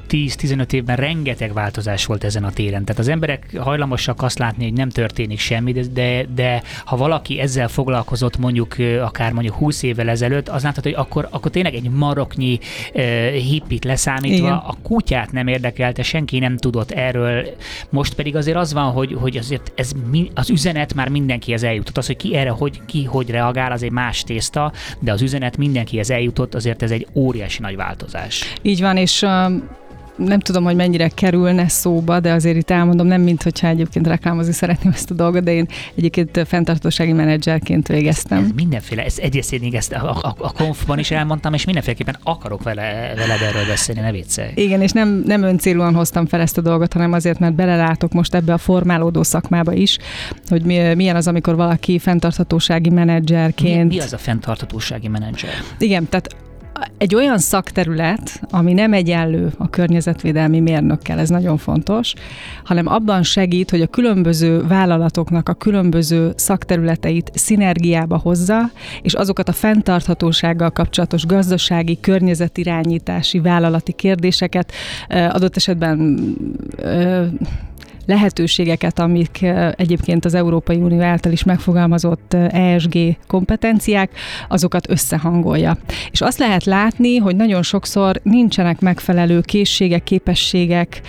10-15 évben rengeteg változás volt ezen a téren. Tehát az emberek hajlamosak azt látni, hogy nem történik semmi, de, de, de ha valaki ezzel foglalkozott mondjuk akár mondjuk 20 évvel ezelőtt, az látható, hogy akkor, akkor tényleg egy maroknyi uh, hippit leszámítva Igen. a kutyát nem érdekelte, senki nem tudott erről. Most pedig azért az van, hogy, hogy azért ez az üzenet már mindenkihez eljutott. Az, hogy ki erre hogy, ki hogy reagál, az egy más tészta, de az üzenet mindenkihez eljutott, azért ez egy óriási nagy változás. Így van, és um, nem tudom, hogy mennyire kerülne szóba, de azért itt elmondom, nem mint hogyha egyébként reklámozni szeretném ezt a dolgot, de én egyébként fenntartósági menedzserként végeztem. Ez mindenféle, ez egyébként ezt a, a, a konfban is elmondtam, és mindenféleképpen akarok vele, veled erről beszélni, ne viccelj. Igen, és nem, nem öncélúan hoztam fel ezt a dolgot, hanem azért, mert belelátok most ebbe a formálódó szakmába is, hogy mi, milyen az, amikor valaki fenntarthatósági menedzserként... Mi, mi az a fenntarthatósági menedzser? Igen, tehát egy olyan szakterület, ami nem egyenlő a környezetvédelmi mérnökkel, ez nagyon fontos, hanem abban segít, hogy a különböző vállalatoknak a különböző szakterületeit szinergiába hozza, és azokat a fenntarthatósággal kapcsolatos gazdasági, környezetirányítási, vállalati kérdéseket adott esetben lehetőségeket, amik egyébként az Európai Unió által is megfogalmazott ESG kompetenciák, azokat összehangolja. És azt lehet látni, hogy nagyon sokszor nincsenek megfelelő készségek, képességek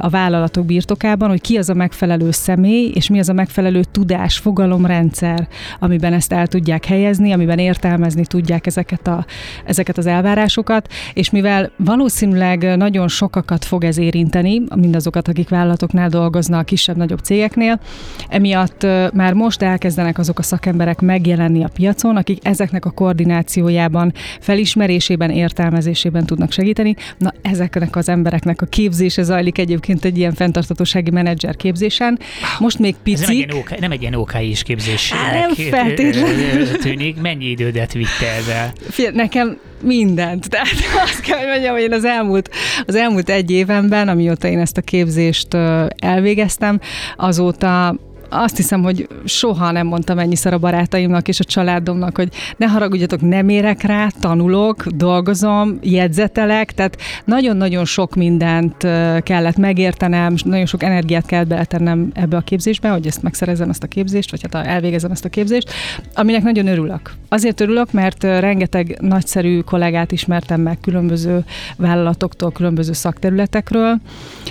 a vállalatok birtokában, hogy ki az a megfelelő személy, és mi az a megfelelő tudás, fogalomrendszer, amiben ezt el tudják helyezni, amiben értelmezni tudják ezeket, a, ezeket az elvárásokat, és mivel valószínűleg nagyon sokakat fog ez érinteni, mindazokat, akik vállalatoknál dolgoznak, dolgoznak kisebb-nagyobb cégeknél. Emiatt már most elkezdenek azok a szakemberek megjelenni a piacon, akik ezeknek a koordinációjában, felismerésében, értelmezésében tudnak segíteni. Na, ezeknek az embereknek a képzése zajlik egyébként egy ilyen fenntartatósági menedzser képzésen. Most még picik. nem egy ilyen, OK, nem egy ilyen OK is képzés. Nem feltétlenül. Tűnik. Mennyi idődet vitte ezzel? Nekem mindent. Tehát azt kell, hogy mondjam, hogy én az elmúlt, az elmúlt egy évenben, amióta én ezt a képzést elvégeztem, azóta azt hiszem, hogy soha nem mondtam ennyiszer a barátaimnak és a családomnak, hogy ne haragudjatok, nem érek rá, tanulok, dolgozom, jegyzetelek, tehát nagyon-nagyon sok mindent kellett megértenem, nagyon sok energiát kellett beletennem ebbe a képzésbe, hogy ezt megszerezem ezt a képzést, vagy hát elvégezem ezt a képzést, aminek nagyon örülök. Azért örülök, mert rengeteg nagyszerű kollégát ismertem meg különböző vállalatoktól, különböző szakterületekről,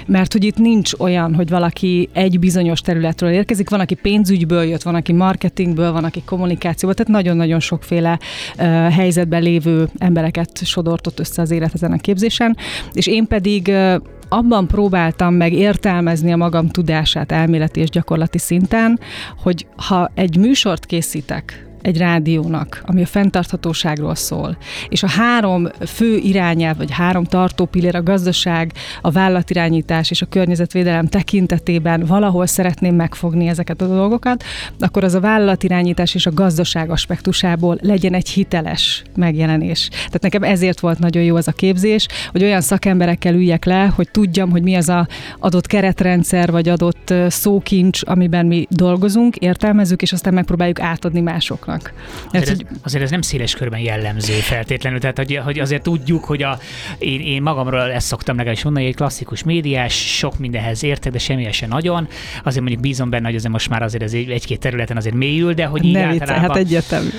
mert hogy itt nincs olyan, hogy valaki egy bizonyos területről érkezik, van, aki pénzügyből jött, van, aki marketingből, van, aki kommunikációból, tehát nagyon-nagyon sokféle uh, helyzetben lévő embereket sodortott össze az élet ezen a képzésen, és én pedig uh, abban próbáltam meg értelmezni a magam tudását elméleti és gyakorlati szinten, hogy ha egy műsort készítek, egy rádiónak, ami a fenntarthatóságról szól, és a három fő irányelv, vagy három tartó pillér, a gazdaság, a vállalatirányítás és a környezetvédelem tekintetében valahol szeretném megfogni ezeket a dolgokat, akkor az a vállalatirányítás és a gazdaság aspektusából legyen egy hiteles megjelenés. Tehát nekem ezért volt nagyon jó az a képzés, hogy olyan szakemberekkel üljek le, hogy tudjam, hogy mi az a adott keretrendszer, vagy adott szókincs, amiben mi dolgozunk, értelmezzük, és aztán megpróbáljuk átadni másoknak vannak. Azért, ez, azért ez nem széles körben jellemző feltétlenül, tehát hogy, hogy azért tudjuk, hogy a, én, én magamról ezt szoktam legalábbis mondani, hogy egy klasszikus médiás, sok mindenhez értek, de semmi se nagyon. Azért mondjuk bízom benne, hogy azért most már azért ez egy-két területen azért mélyül, de hogy így ne általában, hát egyetem.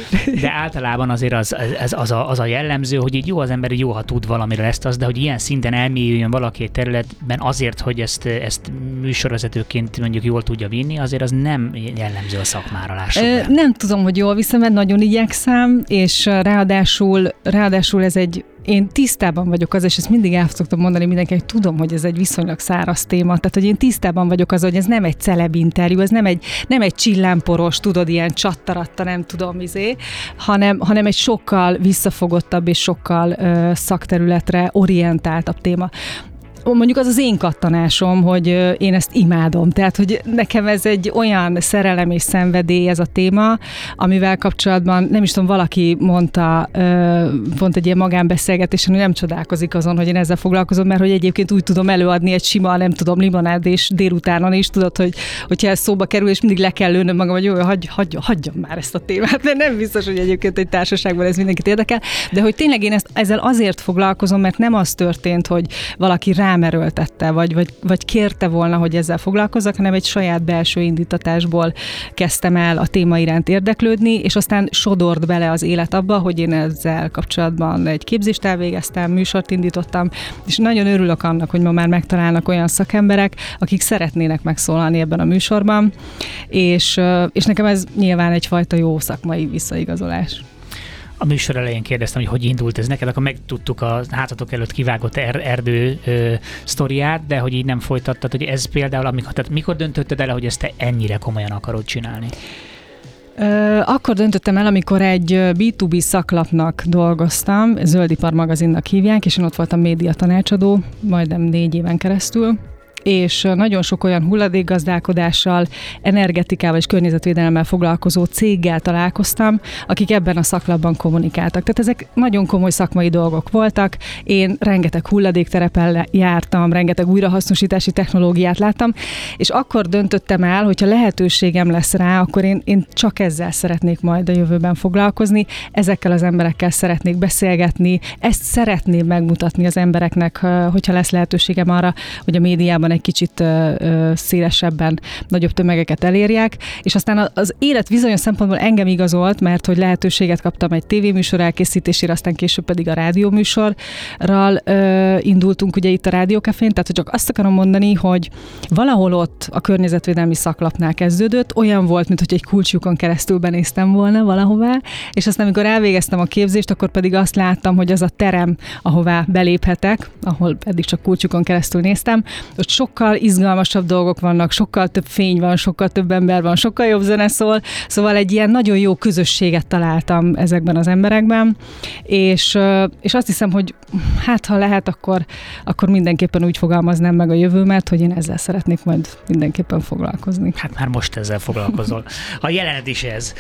De általában azért az, az, az, a, az a jellemző, hogy így jó az ember, jó, ha tud valamire ezt az, de hogy ilyen szinten elmélyüljön valaki egy területben azért, hogy ezt, ezt műsorvezetőként mondjuk jól tudja vinni, azért az nem jellemző a szakmára, lássuk Nem tudom, hogy jól viszem, mert nagyon igyekszem, és ráadásul, ráadásul ez egy én tisztában vagyok az, és ezt mindig el szoktam mondani mindenkinek, hogy tudom, hogy ez egy viszonylag száraz téma, tehát hogy én tisztában vagyok az, hogy ez nem egy celeb interjú, ez nem egy, nem egy csillámporos, tudod, ilyen csattaratta, nem tudom, izé, hanem, hanem egy sokkal visszafogottabb és sokkal ö, szakterületre orientáltabb téma mondjuk az az én kattanásom, hogy én ezt imádom. Tehát, hogy nekem ez egy olyan szerelem és szenvedély ez a téma, amivel kapcsolatban, nem is tudom, valaki mondta pont egy ilyen magánbeszélgetésen, hogy nem csodálkozik azon, hogy én ezzel foglalkozom, mert hogy egyébként úgy tudom előadni egy sima, nem tudom, limonád és délutánon is, tudod, hogy hogyha ez szóba kerül, és mindig le kell lőnöm magam, hogy jó, hagy, hagy, hagyjam már ezt a témát, mert nem biztos, hogy egyébként egy társaságban ez mindenkit érdekel, de hogy tényleg én ezt ezzel azért foglalkozom, mert nem az történt, hogy valaki rá rámerőltette, vagy, vagy, vagy kérte volna, hogy ezzel foglalkozzak, hanem egy saját belső indítatásból kezdtem el a téma iránt érdeklődni, és aztán sodort bele az élet abba, hogy én ezzel kapcsolatban egy képzést elvégeztem, műsort indítottam, és nagyon örülök annak, hogy ma már megtalálnak olyan szakemberek, akik szeretnének megszólalni ebben a műsorban, és, és nekem ez nyilván egyfajta jó szakmai visszaigazolás. A műsor elején kérdeztem, hogy hogy indult ez neked, akkor megtudtuk a hátatok előtt kivágott er, erdő ö, sztoriát, de hogy így nem folytattad, hogy ez például, amikor, tehát mikor döntötted el, hogy ezt te ennyire komolyan akarod csinálni? Akkor döntöttem el, amikor egy B2B szaklapnak dolgoztam, Zöldipar magazinnak hívják, és én ott voltam média tanácsadó, majdnem négy éven keresztül, és nagyon sok olyan hulladékgazdálkodással, energetikával és környezetvédelemmel foglalkozó céggel találkoztam, akik ebben a szaklapban kommunikáltak. Tehát ezek nagyon komoly szakmai dolgok voltak. Én rengeteg hulladékterepen jártam, rengeteg újrahasznosítási technológiát láttam, és akkor döntöttem el, hogyha lehetőségem lesz rá, akkor én, én csak ezzel szeretnék majd a jövőben foglalkozni, ezekkel az emberekkel szeretnék beszélgetni, ezt szeretném megmutatni az embereknek, hogyha lesz lehetőségem arra, hogy a médiában egy kicsit szélesebben nagyobb tömegeket elérjek, és aztán az élet bizonyos szempontból engem igazolt, mert hogy lehetőséget kaptam egy tévéműsor elkészítésére, aztán később pedig a rádióműsorral indultunk ugye itt a Rádiókafén, tehát csak azt akarom mondani, hogy valahol ott a környezetvédelmi szaklapnál kezdődött, olyan volt, mint hogy egy kulcsukon keresztül benéztem volna valahová, és aztán amikor elvégeztem a képzést, akkor pedig azt láttam, hogy az a terem, ahová beléphetek, ahol eddig csak kulcsukon keresztül néztem, ott sokkal izgalmasabb dolgok vannak, sokkal több fény van, sokkal több ember van, sokkal jobb zene szól, szóval egy ilyen nagyon jó közösséget találtam ezekben az emberekben, és, és azt hiszem, hogy hát ha lehet, akkor, akkor mindenképpen úgy fogalmaznám meg a jövőmet, hogy én ezzel szeretnék majd mindenképpen foglalkozni. Hát már most ezzel foglalkozol. A jelenet is ez.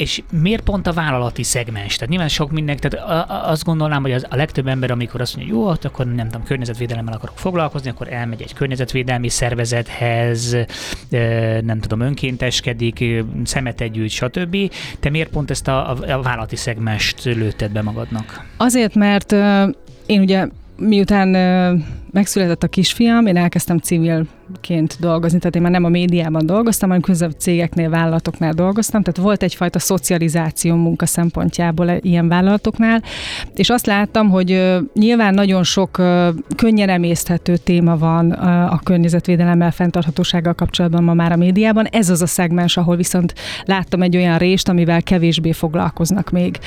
És miért pont a vállalati szegmens? Tehát nyilván sok mindenki, tehát azt gondolnám, hogy az, a legtöbb ember, amikor azt mondja, jó, hát akkor nem tudom, környezetvédelemmel akarok foglalkozni, akkor elmegy egy környezetvédelmi szervezethez, nem tudom, önkénteskedik, szemet gyűjt, stb. Te miért pont ezt a, a vállalati szegmest lőtted be magadnak? Azért, mert én ugye miután megszületett a kisfiam, én elkezdtem civilként dolgozni, tehát én már nem a médiában dolgoztam, hanem közebb cégeknél, vállalatoknál dolgoztam, tehát volt egyfajta szocializáció munka szempontjából ilyen vállalatoknál, és azt láttam, hogy nyilván nagyon sok könnyen emészthető téma van a környezetvédelemmel, fenntarthatósággal kapcsolatban ma már a médiában. Ez az a szegmens, ahol viszont láttam egy olyan rést, amivel kevésbé foglalkoznak még.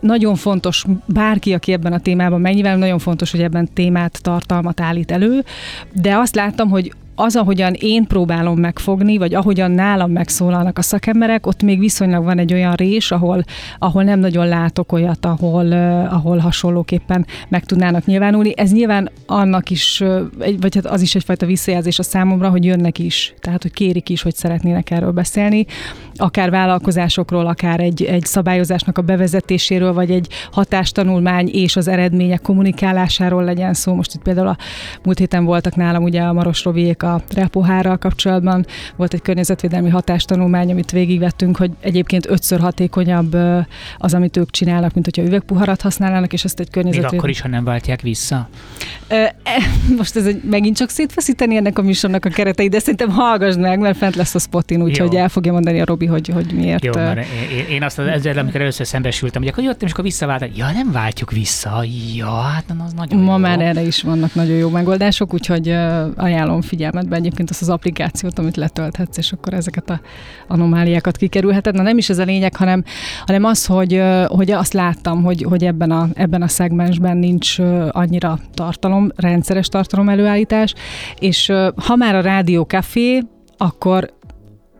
Nagyon fontos, bárki, aki ebben a témában megnyilván nagyon fontos, hogy ebben témát tart tartalmat állít elő, de azt láttam, hogy az, ahogyan én próbálom megfogni, vagy ahogyan nálam megszólalnak a szakemberek, ott még viszonylag van egy olyan rés, ahol, ahol nem nagyon látok olyat, ahol, ahol hasonlóképpen meg tudnának nyilvánulni. Ez nyilván annak is, vagy hát az is egyfajta visszajelzés a számomra, hogy jönnek is, tehát hogy kérik is, hogy szeretnének erről beszélni, akár vállalkozásokról, akár egy, egy szabályozásnak a bevezetéséről, vagy egy hatástanulmány és az eredmények kommunikálásáról legyen szó. Most itt például a múlt héten voltak nálam ugye a Maros Roviék a repohárral kapcsolatban. Volt egy környezetvédelmi hatástanulmány, amit végigvettünk, hogy egyébként ötször hatékonyabb az, amit ők csinálnak, mint hogyha üvegpuharat használnának, és ezt egy környezetvédelmi... Még akkor is, ha nem váltják vissza? E, most ez egy, megint csak szétfeszíteni ennek a műsornak a keretei, de szerintem hallgass meg, mert fent lesz a spotin, úgyhogy el fogja mondani a Robi, hogy, hogy miért. Jó, mert én, én azt az ezzel, amikor először szembesültem, hogy akkor jöttem, és akkor visszaváltam. Ja, nem váltjuk vissza. Ja, hát az nagyon Ma jó. már erre is vannak nagyon jó megoldások, úgyhogy ajánlom figyelmetbe egyébként azt az applikációt, amit letölthetsz, és akkor ezeket a anomáliákat kikerülheted. Na nem is ez a lényeg, hanem, hanem az, hogy, hogy azt láttam, hogy, hogy ebben, a, ebben a szegmensben nincs annyira tartalom, rendszeres tartalom előállítás, és ha már a rádió café, akkor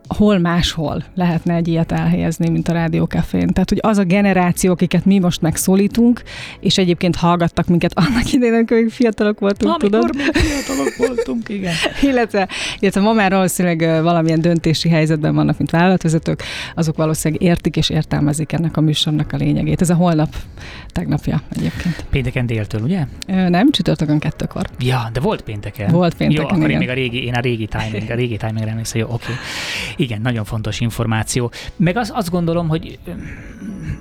hol máshol lehetne egy ilyet elhelyezni, mint a Rádiókafén. Tehát, hogy az a generáció, akiket mi most megszólítunk, és egyébként hallgattak minket annak idején, amikor még fiatalok voltunk, Amikor tudod? még fiatalok voltunk, igen. illetve, illetve ma már valószínűleg valamilyen döntési helyzetben vannak, mint vállalatvezetők, azok valószínűleg értik és értelmezik ennek a műsornak a lényegét. Ez a holnap tegnapja egyébként. Pénteken déltől, ugye? Nem, csütörtökön kettőkor. Ja, de volt pénteken. Volt pénteken, Jó, akkor igen. én még a régi, én a régi timing, a régi timingre emlékszem, jó, oké. Okay. Igen, nagyon fontos információ. Meg az, azt gondolom, hogy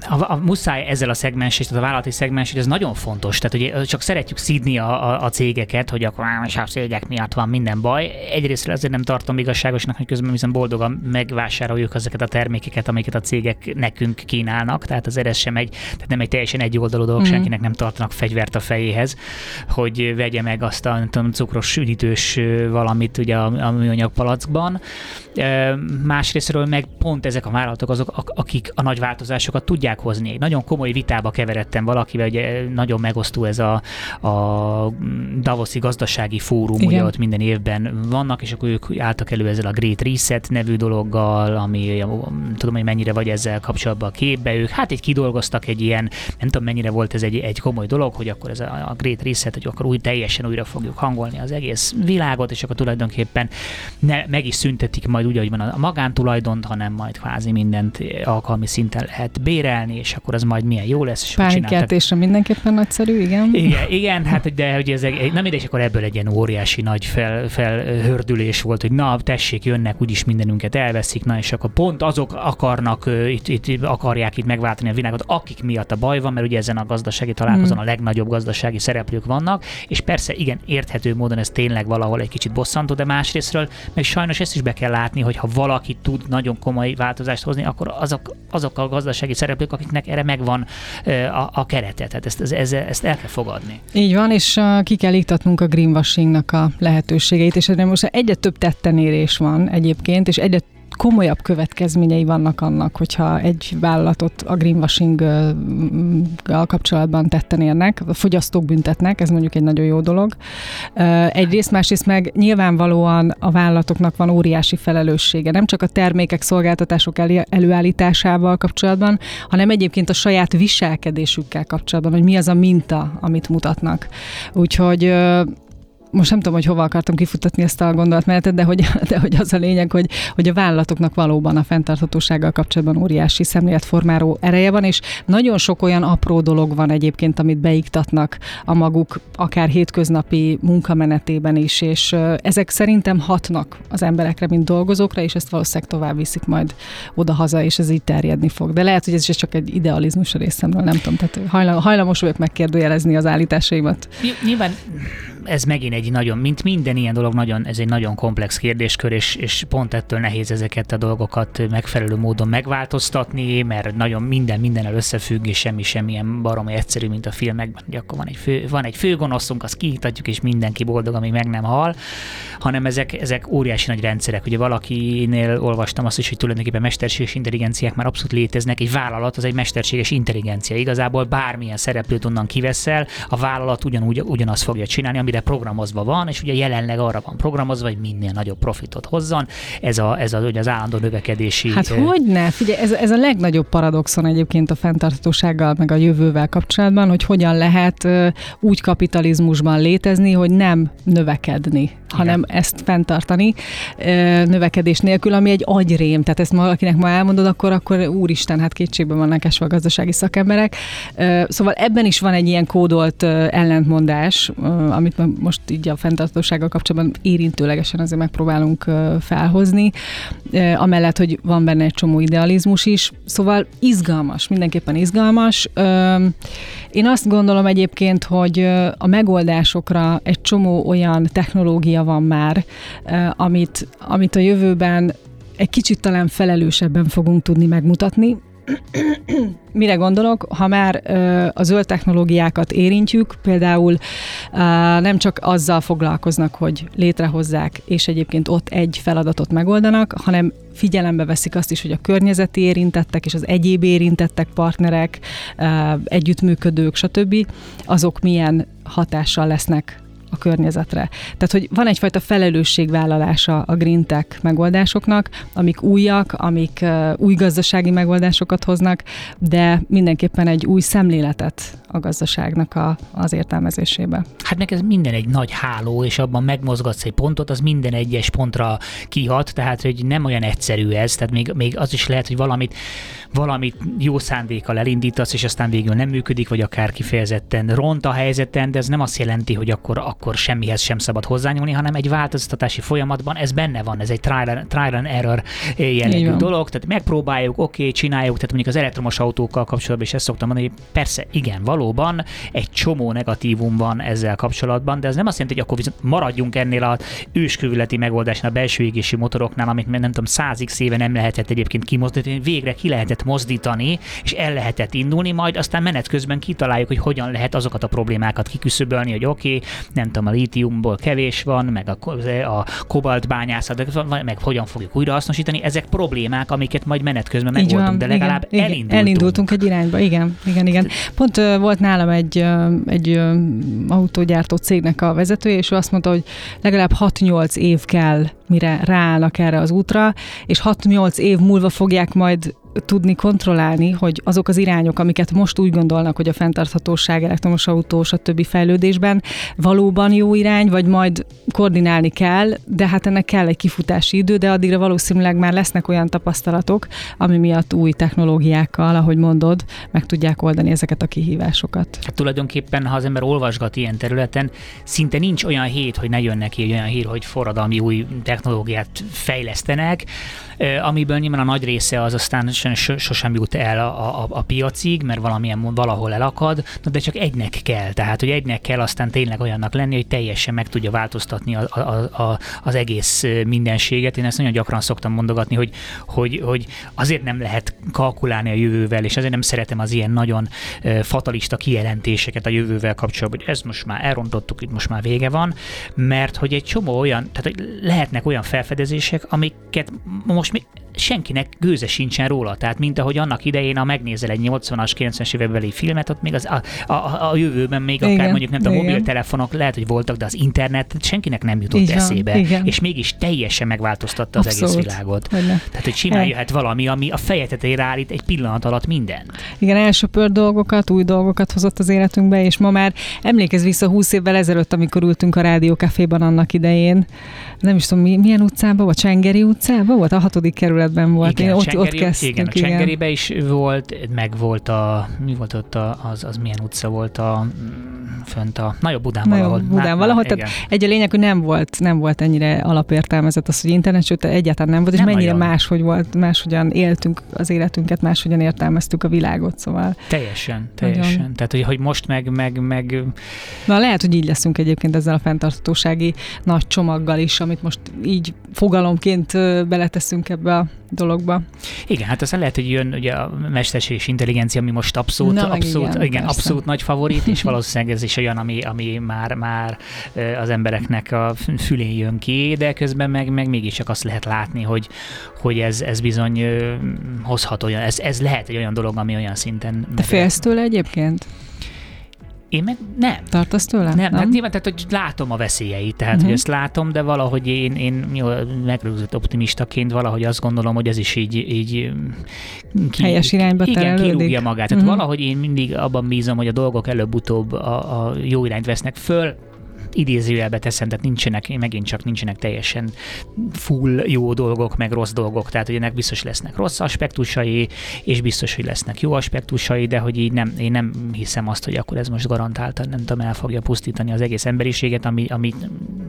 a, a muszáj ezzel a szegmens, tehát a vállalati szegmens, hogy ez nagyon fontos. Tehát hogy csak szeretjük szídni a, a, a cégeket, hogy akkor és a cégek miatt van minden baj. Egyrészt azért nem tartom igazságosnak, hogy közben viszont boldogan megvásároljuk ezeket a termékeket, amiket a cégek nekünk kínálnak. Tehát az ez sem egy, tehát nem egy teljesen egy oldalú dolog, mm. senkinek nem tartanak fegyvert a fejéhez, hogy vegye meg azt a nem tudom, cukros üdítős valamit ugye a, a műanyag palackban. Másrésztről meg pont ezek a vállalatok azok, akik a nagy változásokat tudják tudják hozni. Egy nagyon komoly vitába keveredtem valakivel, ugye nagyon megosztó ez a, a Davoszi gazdasági fórum, Igen. ugye ott minden évben vannak, és akkor ők álltak elő ezzel a Great Reset nevű dologgal, ami tudom, hogy mennyire vagy ezzel kapcsolatban a képbe. Ők hát egy kidolgoztak egy ilyen, nem tudom mennyire volt ez egy, egy komoly dolog, hogy akkor ez a, a Great Reset, hogy akkor úgy teljesen újra fogjuk hangolni az egész világot, és akkor tulajdonképpen ne, meg is szüntetik majd úgy, hogy van a magántulajdont, hanem majd kvázi mindent alkalmi szinten lehet bérelni, és akkor az majd milyen jó lesz. Pánikkeltésre mindenképpen nagyszerű, igen. Igen, igen hát de hogy ez egy, nem és akkor ebből egy ilyen óriási nagy fel, felhördülés volt, hogy na, tessék, jönnek, úgyis mindenünket elveszik, na, és akkor pont azok akarnak, itt, itt akarják itt megváltani a világot, akik miatt a baj van, mert ugye ezen a gazdasági találkozón mm. a legnagyobb gazdasági szereplők vannak, és persze igen, érthető módon ez tényleg valahol egy kicsit bosszantó, de másrésztről meg sajnos ezt is be kell látni, hogy ha valaki tud nagyon komoly változást hozni, akkor azok, azok a gazdasági szereplők, akiknek erre megvan a, a kerete. Tehát ezt, ezt, ezt el kell fogadni. Így van, és ki kell iktatnunk a greenwashingnak a lehetőségeit, és erre most egyre több tettenérés van egyébként, és egyre komolyabb következményei vannak annak, hogyha egy vállalatot a greenwashing-gal kapcsolatban tetten érnek, a fogyasztók büntetnek, ez mondjuk egy nagyon jó dolog. Egyrészt, másrészt meg nyilvánvalóan a vállalatoknak van óriási felelőssége, nem csak a termékek, szolgáltatások előállításával kapcsolatban, hanem egyébként a saját viselkedésükkel kapcsolatban, hogy mi az a minta, amit mutatnak. Úgyhogy most nem tudom, hogy hova akartam kifutatni ezt a gondolatmenetet, de hogy, de hogy az a lényeg, hogy, hogy a vállalatoknak valóban a fenntarthatósággal kapcsolatban óriási szemléletformáró ereje van, és nagyon sok olyan apró dolog van egyébként, amit beiktatnak a maguk akár hétköznapi munkamenetében is, és ezek szerintem hatnak az emberekre, mint dolgozókra, és ezt valószínűleg tovább viszik majd oda-haza, és ez így terjedni fog. De lehet, hogy ez is csak egy idealizmus a részemről, nem tudom, tehát hajlamos vagyok megkérdőjelezni az állításaimat. Nyilván ez megint egy nagyon, mint minden ilyen dolog, nagyon, ez egy nagyon komplex kérdéskör, és, és pont ettől nehéz ezeket a dolgokat megfelelő módon megváltoztatni, mert nagyon minden mindennel összefügg, és semmi semmilyen baromi egyszerű, mint a filmekben, hogy akkor van egy, fő, van egy főgonoszunk, azt kiítatjuk, és mindenki boldog, ami meg nem hal, hanem ezek, ezek óriási nagy rendszerek. Ugye valakinél olvastam azt is, hogy tulajdonképpen mesterséges intelligenciák már abszolút léteznek, egy vállalat az egy mesterséges intelligencia. Igazából bármilyen szereplőt onnan kiveszel, a vállalat ugyanúgy ugyanazt fogja csinálni, amire programozva van, és ugye jelenleg arra van programozva, hogy minél nagyobb profitot hozzon. Ez, a, ez a, ugye az állandó növekedési... Hát hogy ne? Figyelj, ez, ez a legnagyobb paradoxon egyébként a fenntarthatósággal, meg a jövővel kapcsolatban, hogy hogyan lehet úgy kapitalizmusban létezni, hogy nem növekedni hanem Igen. ezt fenntartani növekedés nélkül, ami egy agyrém. Tehát ezt valakinek ma elmondod, akkor, akkor úristen, hát kétségben vannak esve a gazdasági szakemberek. Szóval ebben is van egy ilyen kódolt ellentmondás, amit most így a fenntartósággal kapcsolatban érintőlegesen azért megpróbálunk felhozni, amellett, hogy van benne egy csomó idealizmus is. Szóval izgalmas, mindenképpen izgalmas. Én azt gondolom egyébként, hogy a megoldásokra egy csomó olyan technológia van már, amit, amit a jövőben egy kicsit talán felelősebben fogunk tudni megmutatni. Mire gondolok? Ha már a zöld technológiákat érintjük, például nem csak azzal foglalkoznak, hogy létrehozzák, és egyébként ott egy feladatot megoldanak, hanem figyelembe veszik azt is, hogy a környezeti érintettek és az egyéb érintettek, partnerek, együttműködők, stb. azok milyen hatással lesznek a környezetre. Tehát, hogy van egyfajta felelősségvállalása a green tech megoldásoknak, amik újak, amik új gazdasági megoldásokat hoznak, de mindenképpen egy új szemléletet a gazdaságnak a, az értelmezésébe. Hát meg ez minden egy nagy háló, és abban megmozgatsz egy pontot, az minden egyes pontra kihat, tehát hogy nem olyan egyszerű ez, tehát még, még az is lehet, hogy valamit, valamit jó szándékkal elindítasz, és aztán végül nem működik, vagy akár kifejezetten ront a helyzeten, de ez nem azt jelenti, hogy akkor, akkor semmihez sem szabad hozzányúlni, hanem egy változtatási folyamatban ez benne van, ez egy trial, trial and error jellegű dolog, tehát megpróbáljuk, oké, okay, csináljuk, tehát mondjuk az elektromos autókkal kapcsolatban is ezt szoktam mondani, hogy persze, igen, való valóban egy csomó negatívum van ezzel kapcsolatban, de ez nem azt jelenti, hogy akkor viszont maradjunk ennél a őskövületi megoldásnál, a belső égési motoroknál, amit nem tudom, százig éve nem lehetett egyébként kimozdítani, végre ki lehetett mozdítani, és el lehetett indulni, majd aztán menet közben kitaláljuk, hogy hogyan lehet azokat a problémákat kiküszöbölni, hogy oké, okay, nem tudom, a lítiumból kevés van, meg a, a kobalt bányászat, meg hogyan fogjuk újrahasznosítani. Ezek problémák, amiket majd menet közben megoldunk, de legalább igen, elindultunk. Elindultunk egy irányba, igen, igen, igen. Pont uh, volt nálam egy, egy autógyártó cégnek a vezetője, és ő azt mondta, hogy legalább 6-8 év kell, mire ráállnak erre az útra, és 6-8 év múlva fogják majd tudni kontrollálni, hogy azok az irányok, amiket most úgy gondolnak, hogy a fenntarthatóság, elektromos autós, a többi fejlődésben valóban jó irány, vagy majd koordinálni kell, de hát ennek kell egy kifutási idő, de addigra valószínűleg már lesznek olyan tapasztalatok, ami miatt új technológiákkal, ahogy mondod, meg tudják oldani ezeket a kihívásokat. Hát tulajdonképpen, ha az ember olvasgat ilyen területen, szinte nincs olyan hét, hogy ne jön neki olyan hír, hogy forradalmi új technológiát fejlesztenek, amiből nyilván a nagy része az aztán sosem jut el a, a, a piacig, mert valamilyen valahol elakad, de csak egynek kell. Tehát, hogy egynek kell aztán tényleg olyannak lenni, hogy teljesen meg tudja változtatni a, a, a, az egész mindenséget. Én ezt nagyon gyakran szoktam mondogatni, hogy, hogy, hogy azért nem lehet kalkulálni a jövővel, és azért nem szeretem az ilyen nagyon fatalista kijelentéseket a jövővel kapcsolatban, hogy ez most már elrontottuk, itt most már vége van, mert hogy egy csomó olyan, tehát hogy lehetnek olyan felfedezések, amiket most még senkinek gőze sincsen róla. Tehát, mint ahogy annak idején, ha megnézel egy 80-as, 90-es évekbeli filmet, ott még az, a, a, a jövőben még igen, akár mondjuk nem tudom, mobiltelefonok lehet, hogy voltak, de az internet senkinek nem jutott Igen, eszébe. Igen. És mégis teljesen megváltoztatta az Abszolút. egész világot. Hogyne. Tehát, hogy simán jöhet valami, ami a feje tetejére állít egy pillanat alatt minden. Igen, elsöpört dolgokat, új dolgokat hozott az életünkbe, és ma már emlékez vissza 20 évvel ezelőtt, amikor ültünk a rádiókaféban annak idején. Nem is tudom, milyen utcában, vagy Csengeri utcában volt, a hatodik kerületben volt. Igen, Én ott, Csengeri, ott kezdtünk, igen, a Csengeribe is volt, meg volt a, mi volt ott a, az, az milyen utca volt a, fönt a, nagyobb Budán nagyobb valahol. Budán már, valahol, tehát egy a lényeg, hogy nem volt, nem volt ennyire alapértelmezett az, hogy internet, sőt egyáltalán nem volt, és nem mennyire nagyon. máshogy volt, máshogyan éltünk az életünket, máshogyan értelmeztük a világot, szóval. Teljesen, teljesen. Nagyon. Tehát, hogy, hogy most meg, meg, meg... Na lehet, hogy így leszünk egyébként ezzel a fenntartatósági nagy csomaggal is, amit most így fogalomként beleteszünk ebbe a dologba. Igen, hát aztán lehet, hogy jön ugye a mesterséges intelligencia, ami most abszolút, Na, abszolút, igen, igen abszolút nagy favorit, és valószínűleg ez is olyan, ami, ami már, már az embereknek a fülén jön ki, de közben meg, meg mégiscsak azt lehet látni, hogy, hogy ez, ez bizony hozhat olyan, ez, ez lehet egy olyan dolog, ami olyan szinten... Te félsz tőle egyébként? Én meg nem. Tartasz tőle? Nem, nem? hát nyilván, tehát, hogy látom a veszélyeit, tehát, uh-huh. hogy ezt látom, de valahogy én, én jó, megrőzött optimistaként valahogy azt gondolom, hogy ez is így, így ki, helyes irányba igen, terelődik. kirúgja magát. Tehát uh-huh. valahogy én mindig abban bízom, hogy a dolgok előbb-utóbb a, a jó irányt vesznek föl, idézőjelbe teszem, tehát nincsenek, megint csak nincsenek teljesen full jó dolgok, meg rossz dolgok, tehát hogy ennek biztos lesznek rossz aspektusai, és biztos, hogy lesznek jó aspektusai, de hogy így nem, én nem hiszem azt, hogy akkor ez most garantáltan nem tudom, el fogja pusztítani az egész emberiséget, ami, ami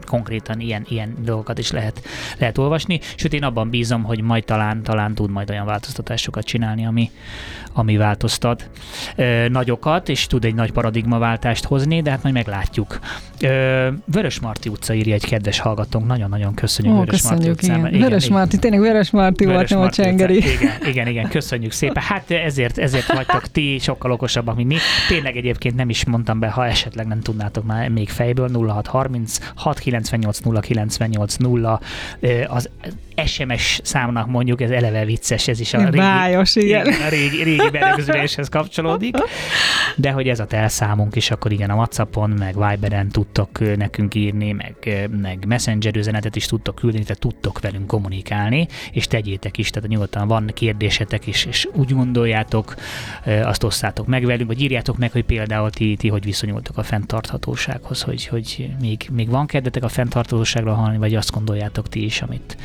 konkrétan ilyen, ilyen dolgokat is lehet, lehet olvasni, sőt én abban bízom, hogy majd talán, talán tud majd olyan változtatásokat csinálni, ami, ami változtat ö, nagyokat, és tud egy nagy paradigmaváltást hozni, de hát majd meglátjuk. Ö, Vörös Marti utca írja egy kedves hallgatónk, nagyon-nagyon köszönjük Ó, Vörös Marti utcán. Igen. Igen, Vörös igen, Marti, tényleg Vörös Marti Vörös volt, nem a Csengeri. Igen, igen, igen, köszönjük szépen. Hát ezért, ezért vagytok ti sokkal okosabbak, mint mi. Tényleg egyébként nem is mondtam be, ha esetleg nem tudnátok már még fejből, 0630 698 098 0 az SMS számnak mondjuk, ez eleve vicces, ez is a régi, Bájos, igen. igen a régi, régi berögzüléshez kapcsolódik, de hogy ez a telszámunk is, akkor igen, a Whatsappon, meg Viberen tudtok nekünk írni, meg, meg Messenger üzenetet is tudtok küldeni, tehát tudtok velünk kommunikálni, és tegyétek is, tehát nyugodtan van kérdésetek is, és úgy gondoljátok, azt osszátok meg velünk, vagy írjátok meg, hogy például ti, ti hogy viszonyultok a fenntarthatósághoz, hogy, hogy még, még van kedvetek a fenntarthatóságra hallani, vagy azt gondoljátok ti is, amit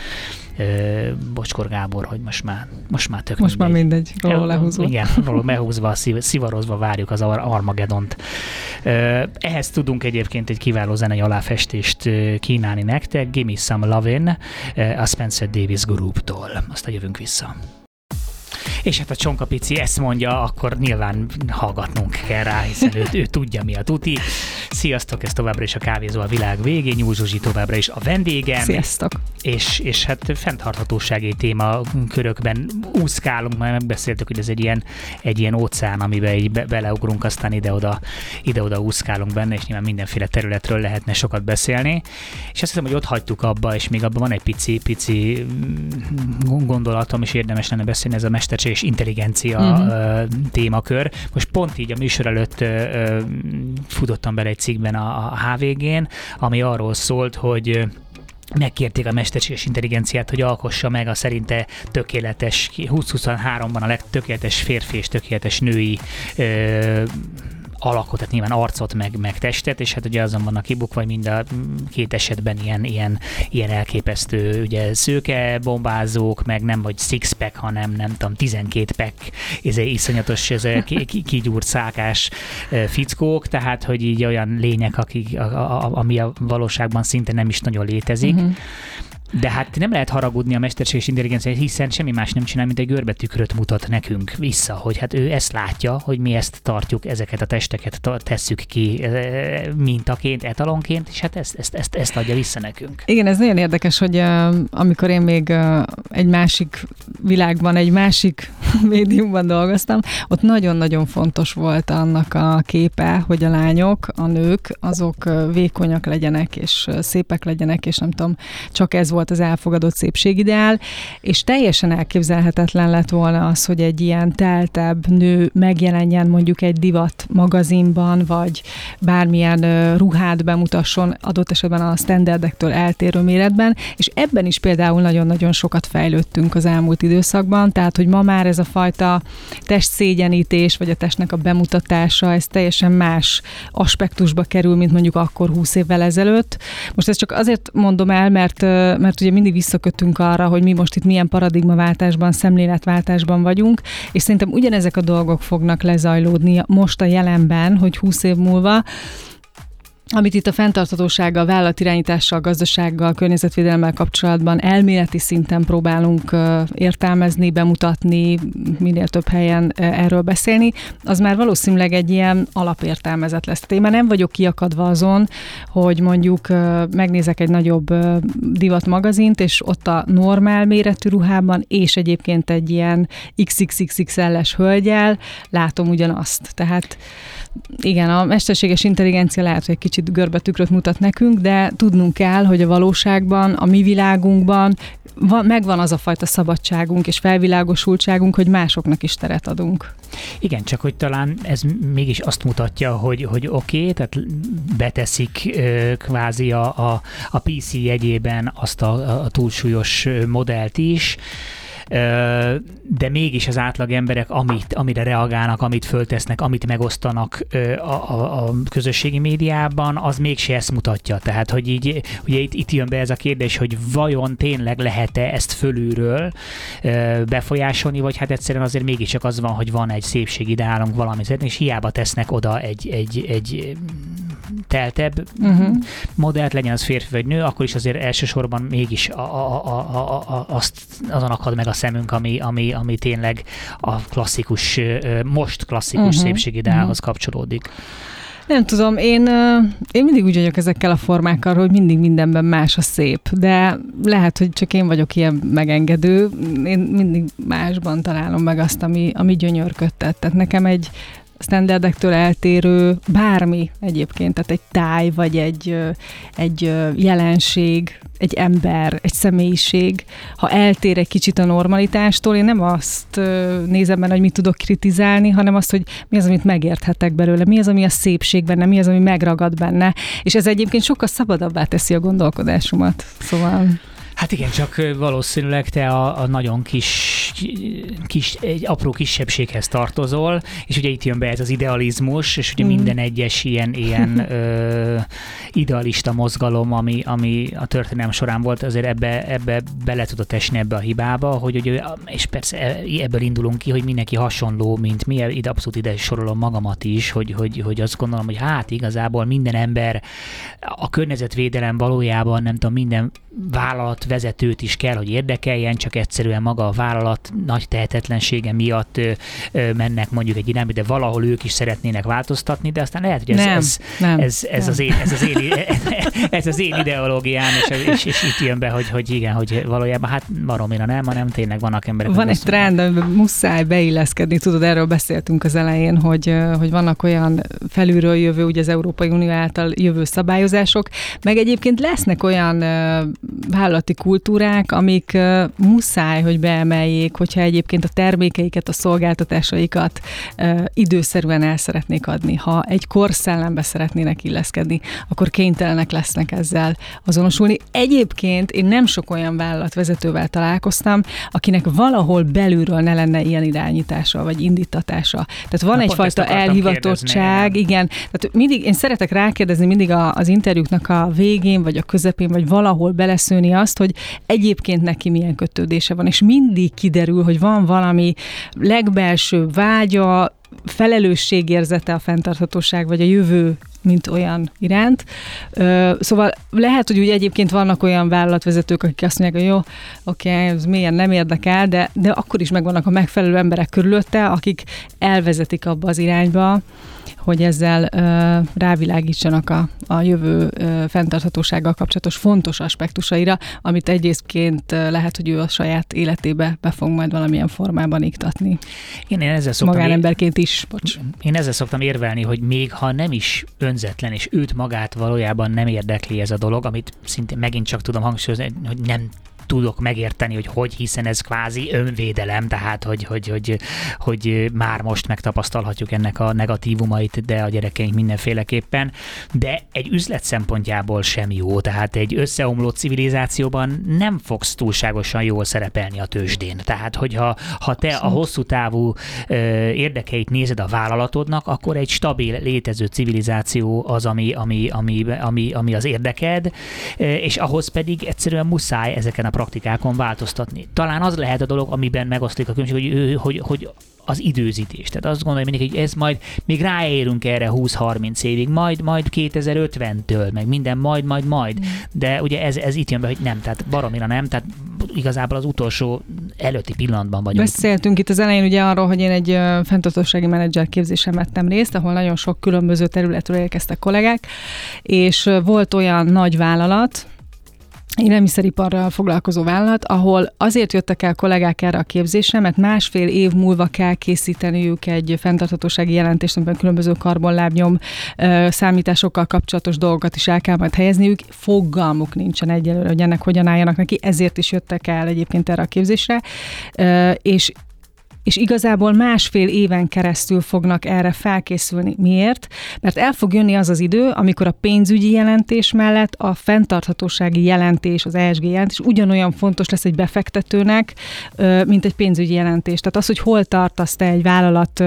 Bocskor Gábor, hogy most már, most már tök Most mindegy. már mindegy, róla lehúzva. Igen, róla lehúzva, szivarozva várjuk az Armagedont. Ehhez tudunk egyébként egy kiváló zenei aláfestést kínálni nektek, Gimme Some Lovin' a Spencer Davis Group-tól. Aztán jövünk vissza. És hát a csonkapici ezt mondja, akkor nyilván hallgatnunk kell rá, hiszen ő, ő tudja mi a tuti. Sziasztok, ez továbbra is a Kávézó a világ végén, Nyúl Zsuzsi továbbra is a vendégem. Sziasztok! És, és hát fenntarthatósági téma körökben úszkálunk, mert megbeszéltük, hogy ez egy ilyen, egy ilyen óceán, amiben így be, beleugrunk, aztán ide-oda, ide-oda úszkálunk benne, és nyilván mindenféle területről lehetne sokat beszélni. És azt hiszem, hogy ott hagytuk abba, és még abban van egy pici, pici mm, gondolatom, és érdemes lenne beszélni, ez a mesterséges intelligencia uh-huh. témakör. Most pont így a műsor előtt futottam bele egy cikkben a, a HVG-n, ami arról szólt, hogy megkérték a mesterséges intelligenciát, hogy alkossa meg a szerinte tökéletes, 2023-ban a legtökéletes férfi és tökéletes női ö, alakot, tehát nyilván arcot, meg, meg testet, és hát ugye azon vannak kibukva, mind a két esetben ilyen, ilyen, ilyen elképesztő ugye szőke bombázók, meg nem vagy six-pack, hanem nem tudom, 12 pack, ez egy iszonyatos, ez kigyúrt szákás fickók, tehát hogy így olyan lények, akik, a, a, ami a valóságban szinte nem is nagyon létezik. Uh-huh. De hát nem lehet haragudni a mesterséges intelligencia, hiszen semmi más nem csinál, mint egy görbetükröt mutat nekünk vissza, hogy hát ő ezt látja, hogy mi ezt tartjuk, ezeket a testeket tesszük ki mintaként, etalonként, és hát ezt, ezt, ezt, ezt adja vissza nekünk. Igen, ez nagyon érdekes, hogy uh, amikor én még uh, egy másik világban, egy másik médiumban dolgoztam, ott nagyon-nagyon fontos volt annak a képe, hogy a lányok, a nők, azok vékonyak legyenek, és szépek legyenek, és nem tudom, csak ez volt volt az elfogadott szépségideál, és teljesen elképzelhetetlen lett volna az, hogy egy ilyen teltebb nő megjelenjen mondjuk egy divat magazinban, vagy bármilyen ruhát bemutasson, adott esetben a standardektől eltérő méretben, és ebben is például nagyon-nagyon sokat fejlődtünk az elmúlt időszakban, tehát hogy ma már ez a fajta testszégyenítés, vagy a testnek a bemutatása, ez teljesen más aspektusba kerül, mint mondjuk akkor 20 évvel ezelőtt. Most ezt csak azért mondom el, mert, mert mert ugye mindig visszakötünk arra, hogy mi most itt milyen paradigmaváltásban, szemléletváltásban vagyunk, és szerintem ugyanezek a dolgok fognak lezajlódni most a jelenben, hogy 20 év múlva, amit itt a fenntarthatósággal, vállalatirányítással, gazdasággal, környezetvédelemmel kapcsolatban elméleti szinten próbálunk értelmezni, bemutatni, minél több helyen erről beszélni, az már valószínűleg egy ilyen alapértelmezet lesz. én már nem vagyok kiakadva azon, hogy mondjuk megnézek egy nagyobb divat magazint, és ott a normál méretű ruhában, és egyébként egy ilyen XXXXL-es hölgyel látom ugyanazt. Tehát igen, a mesterséges intelligencia lehet, hogy egy kicsit görbetükröt mutat nekünk, de tudnunk kell, hogy a valóságban, a mi világunkban van, megvan az a fajta szabadságunk és felvilágosultságunk, hogy másoknak is teret adunk. Igen, csak hogy talán ez mégis azt mutatja, hogy, hogy oké, okay, tehát beteszik kvázi a, a, a PC jegyében azt a, a túlsúlyos modellt is, de mégis az átlag emberek, amit, amire reagálnak, amit föltesznek, amit megosztanak a, a, a közösségi médiában, az mégse ezt mutatja. Tehát, hogy így, ugye itt, itt jön be ez a kérdés, hogy vajon tényleg lehet-e ezt fölülről befolyásolni, vagy hát egyszerűen azért mégiscsak az van, hogy van egy szépségideálunk valami, és hiába tesznek oda egy, egy, egy teltebb uh-huh. modellt, legyen az férfi vagy nő, akkor is azért elsősorban mégis a, a, a, a, a, azt, azon akad meg a szemünk, ami, ami, ami tényleg a klasszikus, most klasszikus uh-huh. szépségideálhoz uh-huh. kapcsolódik. Nem tudom, én, én mindig úgy vagyok ezekkel a formákkal, hogy mindig mindenben más a szép, de lehet, hogy csak én vagyok ilyen megengedő, én mindig másban találom meg azt, ami, ami gyönyörködtet. Tehát nekem egy standardektől eltérő bármi egyébként, tehát egy táj, vagy egy, egy jelenség, egy ember, egy személyiség, ha eltér egy kicsit a normalitástól, én nem azt nézem benne, hogy mit tudok kritizálni, hanem azt, hogy mi az, amit megérthetek belőle, mi az, ami a szépség benne, mi az, ami megragad benne, és ez egyébként sokkal szabadabbá teszi a gondolkodásomat. Szóval... Hát igen, csak valószínűleg te a, a nagyon kis, kis, egy apró kisebbséghez tartozol, és ugye itt jön be ez az idealizmus, és ugye mm. minden egyes ilyen, ilyen ö, idealista mozgalom, ami, ami a történelem során volt, azért ebbe, ebbe bele tudott esni ebbe a hibába, hogy ugye, és persze e, ebből indulunk ki, hogy mindenki hasonló, mint mi, ide abszolút ide sorolom magamat is, hogy, hogy, hogy azt gondolom, hogy hát igazából minden ember a környezetvédelem valójában, nem tudom, minden vállalat vállalatvezetőt is kell, hogy érdekeljen, csak egyszerűen maga a vállalat nagy tehetetlensége miatt ö, ö, mennek mondjuk egy irányba, de valahol ők is szeretnének változtatni, de aztán lehet, hogy ez, Nem, ez, nem, ez, ez, nem. az én, ez, az én, ez az én ideológiám, és, és, és itt jön be, hogy, hogy igen, hogy valójában hát baromira nem, hanem tényleg vannak emberek. Van egy trend, amiben muszáj beilleszkedni, tudod, erről beszéltünk az elején, hogy, hogy vannak olyan felülről jövő, ugye az Európai Unió által jövő szabályozások, meg egyébként lesznek olyan vállalati kultúrák, amik muszáj, hogy beemeljék, hogyha egyébként a termékeiket, a szolgáltatásaikat időszerűen el szeretnék adni. Ha egy korszellembe szeretnének illeszkedni, akkor kénytelenek lesznek ezzel azonosulni. Egyébként én nem sok olyan vállalatvezetővel találkoztam, akinek valahol belülről ne lenne ilyen irányítása, vagy indítatása. Tehát van Na, egyfajta elhivatottság, igen. Tehát mindig, én szeretek rákérdezni mindig a, az interjúknak a végén, vagy a közepén, vagy valahol beleszőni azt, hogy egyébként neki milyen kötődése van, és mindig kiderül, hogy van valami legbelső vágya, felelősségérzete a fenntarthatóság, vagy a jövő mint olyan iránt. Szóval lehet, hogy úgy egyébként vannak olyan vállalatvezetők, akik azt mondják, hogy jó, oké, ez milyen nem érdekel, de, de akkor is megvannak a megfelelő emberek körülötte, akik elvezetik abba az irányba, hogy ezzel ö, rávilágítsanak a, a jövő ö, fenntarthatósággal kapcsolatos fontos aspektusaira, amit egyébként ö, lehet, hogy ő a saját életébe be fog majd valamilyen formában iktatni. Én, én ezzel szoktam Magánemberként is, bocs. Én ezzel szoktam érvelni, hogy még ha nem is önzetlen, és őt magát valójában nem érdekli ez a dolog, amit szintén megint csak tudom hangsúlyozni, hogy nem tudok megérteni, hogy hogy, hiszen ez kvázi önvédelem, tehát hogy, hogy, hogy, hogy már most megtapasztalhatjuk ennek a negatívumait, de a gyerekeink mindenféleképpen, de egy üzlet szempontjából sem jó, tehát egy összeomló civilizációban nem fogsz túlságosan jól szerepelni a tőzsdén. Tehát, hogyha ha te a hosszú távú ö, érdekeit nézed a vállalatodnak, akkor egy stabil, létező civilizáció az, ami, ami, ami, ami, ami az érdeked, és ahhoz pedig egyszerűen muszáj ezeken a praktikákon változtatni. Talán az lehet a dolog, amiben megoszlik a különbség, hogy, ő- hogy, hogy az időzítés. Tehát azt gondolom mindig, hogy ez majd, még ráérünk erre 20-30 évig, majd, majd 2050-től, meg minden majd, majd, majd. De ugye ez, ez itt jön be, hogy nem, tehát baromira nem, tehát igazából az utolsó előtti pillanatban vagyunk. Beszéltünk itt az elején ugye arról, hogy én egy fenntartósági menedzser képzésen vettem részt, ahol nagyon sok különböző területről érkeztek kollégák, és volt olyan nagy vállalat, élelmiszeriparral foglalkozó vállalat, ahol azért jöttek el kollégák erre a képzésre, mert másfél év múlva kell készíteniük egy fenntarthatósági jelentést, amiben különböző karbonlábnyom számításokkal kapcsolatos dolgokat is el kell majd helyezniük. Fogalmuk nincsen egyelőre, hogy ennek hogyan álljanak neki, ezért is jöttek el egyébként erre a képzésre, és és igazából másfél éven keresztül fognak erre felkészülni. Miért? Mert el fog jönni az az idő, amikor a pénzügyi jelentés mellett a fenntarthatósági jelentés, az ESG jelentés ugyanolyan fontos lesz egy befektetőnek, mint egy pénzügyi jelentés. Tehát az, hogy hol tartasz te egy vállalat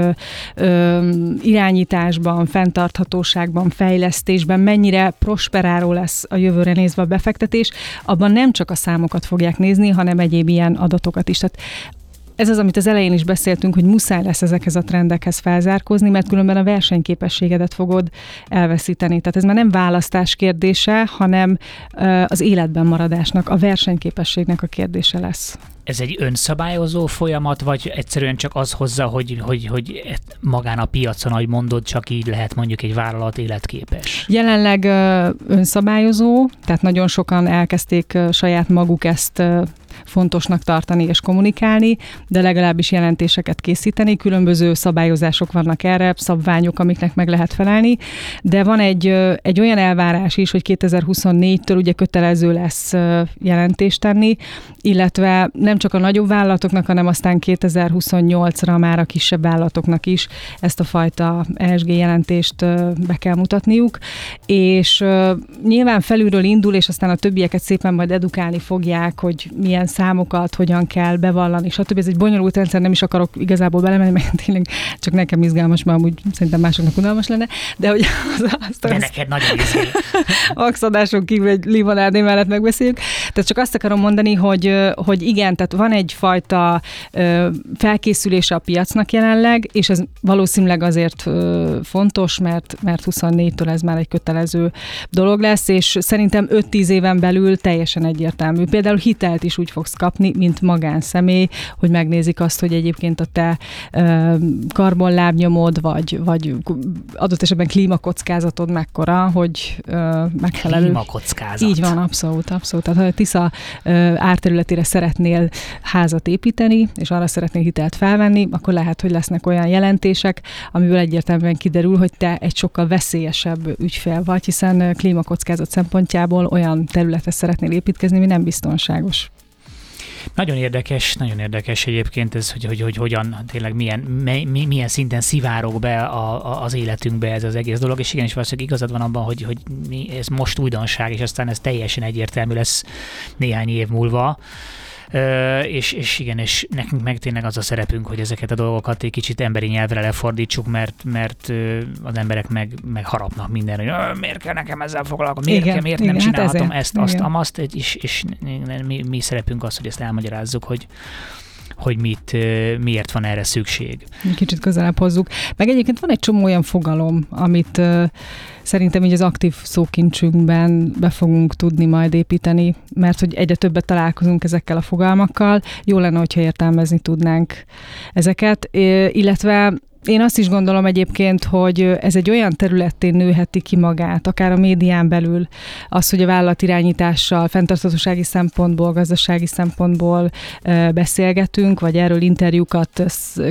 irányításban, fenntarthatóságban, fejlesztésben, mennyire prosperáló lesz a jövőre nézve a befektetés, abban nem csak a számokat fogják nézni, hanem egyéb ilyen adatokat is. Tehát ez az, amit az elején is beszéltünk, hogy muszáj lesz ezekhez a trendekhez felzárkózni, mert különben a versenyképességedet fogod elveszíteni. Tehát ez már nem választás kérdése, hanem az életben maradásnak, a versenyképességnek a kérdése lesz. Ez egy önszabályozó folyamat, vagy egyszerűen csak az hozza, hogy, hogy, hogy magán a piacon, ahogy mondod, csak így lehet mondjuk egy vállalat életképes? Jelenleg önszabályozó, tehát nagyon sokan elkezdték saját maguk ezt fontosnak tartani és kommunikálni, de legalábbis jelentéseket készíteni. Különböző szabályozások vannak erre, szabványok, amiknek meg lehet felelni, de van egy, egy olyan elvárás is, hogy 2024-től ugye kötelező lesz jelentést tenni, illetve nem csak a nagyobb vállalatoknak, hanem aztán 2028-ra már a kisebb vállalatoknak is ezt a fajta ESG jelentést be kell mutatniuk, és nyilván felülről indul, és aztán a többieket szépen majd edukálni fogják, hogy milyen számokat, hogyan kell bevallani, stb. Ez egy bonyolult rendszer, nem is akarok igazából belemenni, mert tényleg csak nekem izgalmas, mert amúgy szerintem másoknak unalmas lenne, de hogy az, azt, De azt neked nagyon izé. axadáson kívül egy limonádé mellett megbeszéljük. Tehát csak azt akarom mondani, hogy, hogy igen, tehát van egyfajta felkészülése a piacnak jelenleg, és ez valószínűleg azért fontos, mert, mert 24-től ez már egy kötelező dolog lesz, és szerintem 5-10 éven belül teljesen egyértelmű. Például hitelt is úgy fogsz kapni, mint magánszemély, hogy megnézik azt, hogy egyébként a te karbonlábnyomod, vagy, vagy adott esetben klímakockázatod mekkora, hogy megfelelő. Klímakockázat. Így van, abszolút, abszolút. Tehát ha a Tisza árterületére szeretnél házat építeni, és arra szeretnél hitelt felvenni, akkor lehet, hogy lesznek olyan jelentések, amiből egyértelműen kiderül, hogy te egy sokkal veszélyesebb ügyfél vagy, hiszen klímakockázat szempontjából olyan területre szeretnél építkezni, ami nem biztonságos. Nagyon érdekes, nagyon érdekes egyébként ez, hogy, hogy, hogy hogyan tényleg milyen, mi, milyen szinten szivárok be a, a, az életünkbe ez az egész dolog, és igenis valószínűleg igazad van abban, hogy, hogy mi, ez most újdonság, és aztán ez teljesen egyértelmű lesz néhány év múlva és, és igen, és nekünk meg tényleg az a szerepünk, hogy ezeket a dolgokat egy kicsit emberi nyelvre lefordítsuk, mert, mert az emberek meg, meg harapnak minden, hogy miért kell nekem ezzel foglalkozni, miért, igen, kell, miért igen, nem hát csinálhatom hát ezt, azt, igen. amazt, és, és mi, mi szerepünk az, hogy ezt elmagyarázzuk, hogy hogy mit, miért van erre szükség. Kicsit közelebb hozzuk. Meg egyébként van egy csomó olyan fogalom, amit szerintem így az aktív szókincsünkben be fogunk tudni majd építeni, mert hogy egyre többet találkozunk ezekkel a fogalmakkal. Jó lenne, hogyha értelmezni tudnánk ezeket, illetve én azt is gondolom egyébként, hogy ez egy olyan területén nőheti ki magát, akár a médián belül, az, hogy a vállalatirányítással, fenntarthatósági szempontból, gazdasági szempontból beszélgetünk, vagy erről interjúkat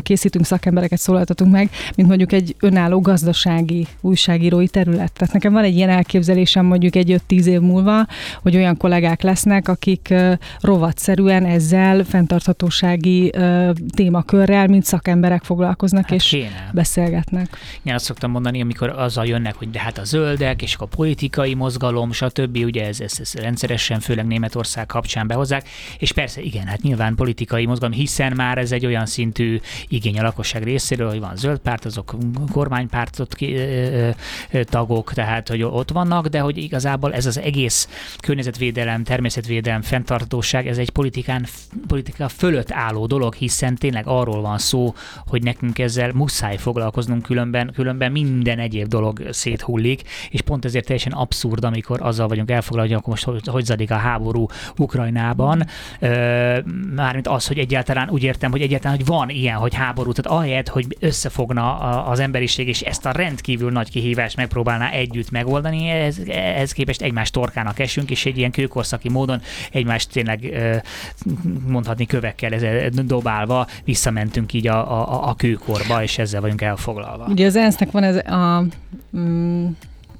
készítünk, szakembereket szólaltatunk meg, mint mondjuk egy önálló gazdasági újságírói terület. Tehát nekem van egy ilyen elképzelésem mondjuk egy 5-10 év múlva, hogy olyan kollégák lesznek, akik rovatszerűen ezzel fenntarthatósági témakörrel, mint szakemberek foglalkoznak, hát és kéne. beszélgetnek. Én azt szoktam mondani, amikor azzal jönnek, hogy de hát a zöldek, és a politikai mozgalom, stb. Ugye ez, ez, ez rendszeresen, főleg Németország kapcsán behozzák, és persze igen, hát nyilván politikai mozgalom, hiszen már ez egy olyan szintű igény a lakosság részéről, hogy van zöld párt, azok kormánypártot tagok, tehát hogy ott vannak, de hogy igazából ez az egész környezetvédelem, természetvédelem, fenntartóság, ez egy politikán, politika fölött álló dolog, hiszen tényleg arról van szó, hogy nekünk ezzel muszáj muszáj foglalkoznunk, különben, különben minden egyéb dolog széthullik, és pont ezért teljesen abszurd, amikor azzal vagyunk elfoglalva, hogy most hogy, hogy zadik a háború Ukrajnában. Mármint az, hogy egyáltalán úgy értem, hogy egyáltalán, hogy van ilyen, hogy háború, tehát ahelyett, hogy összefogna az emberiség, és ezt a rendkívül nagy kihívást megpróbálná együtt megoldani, ez, ez képest egymás torkának esünk, és egy ilyen kőkorszaki módon egymást tényleg mondhatni kövekkel ez dobálva visszamentünk így a, a, a kőkorba, és ezzel vagyunk elfoglalva. Ugye az ENSZ-nek van ez a, mm,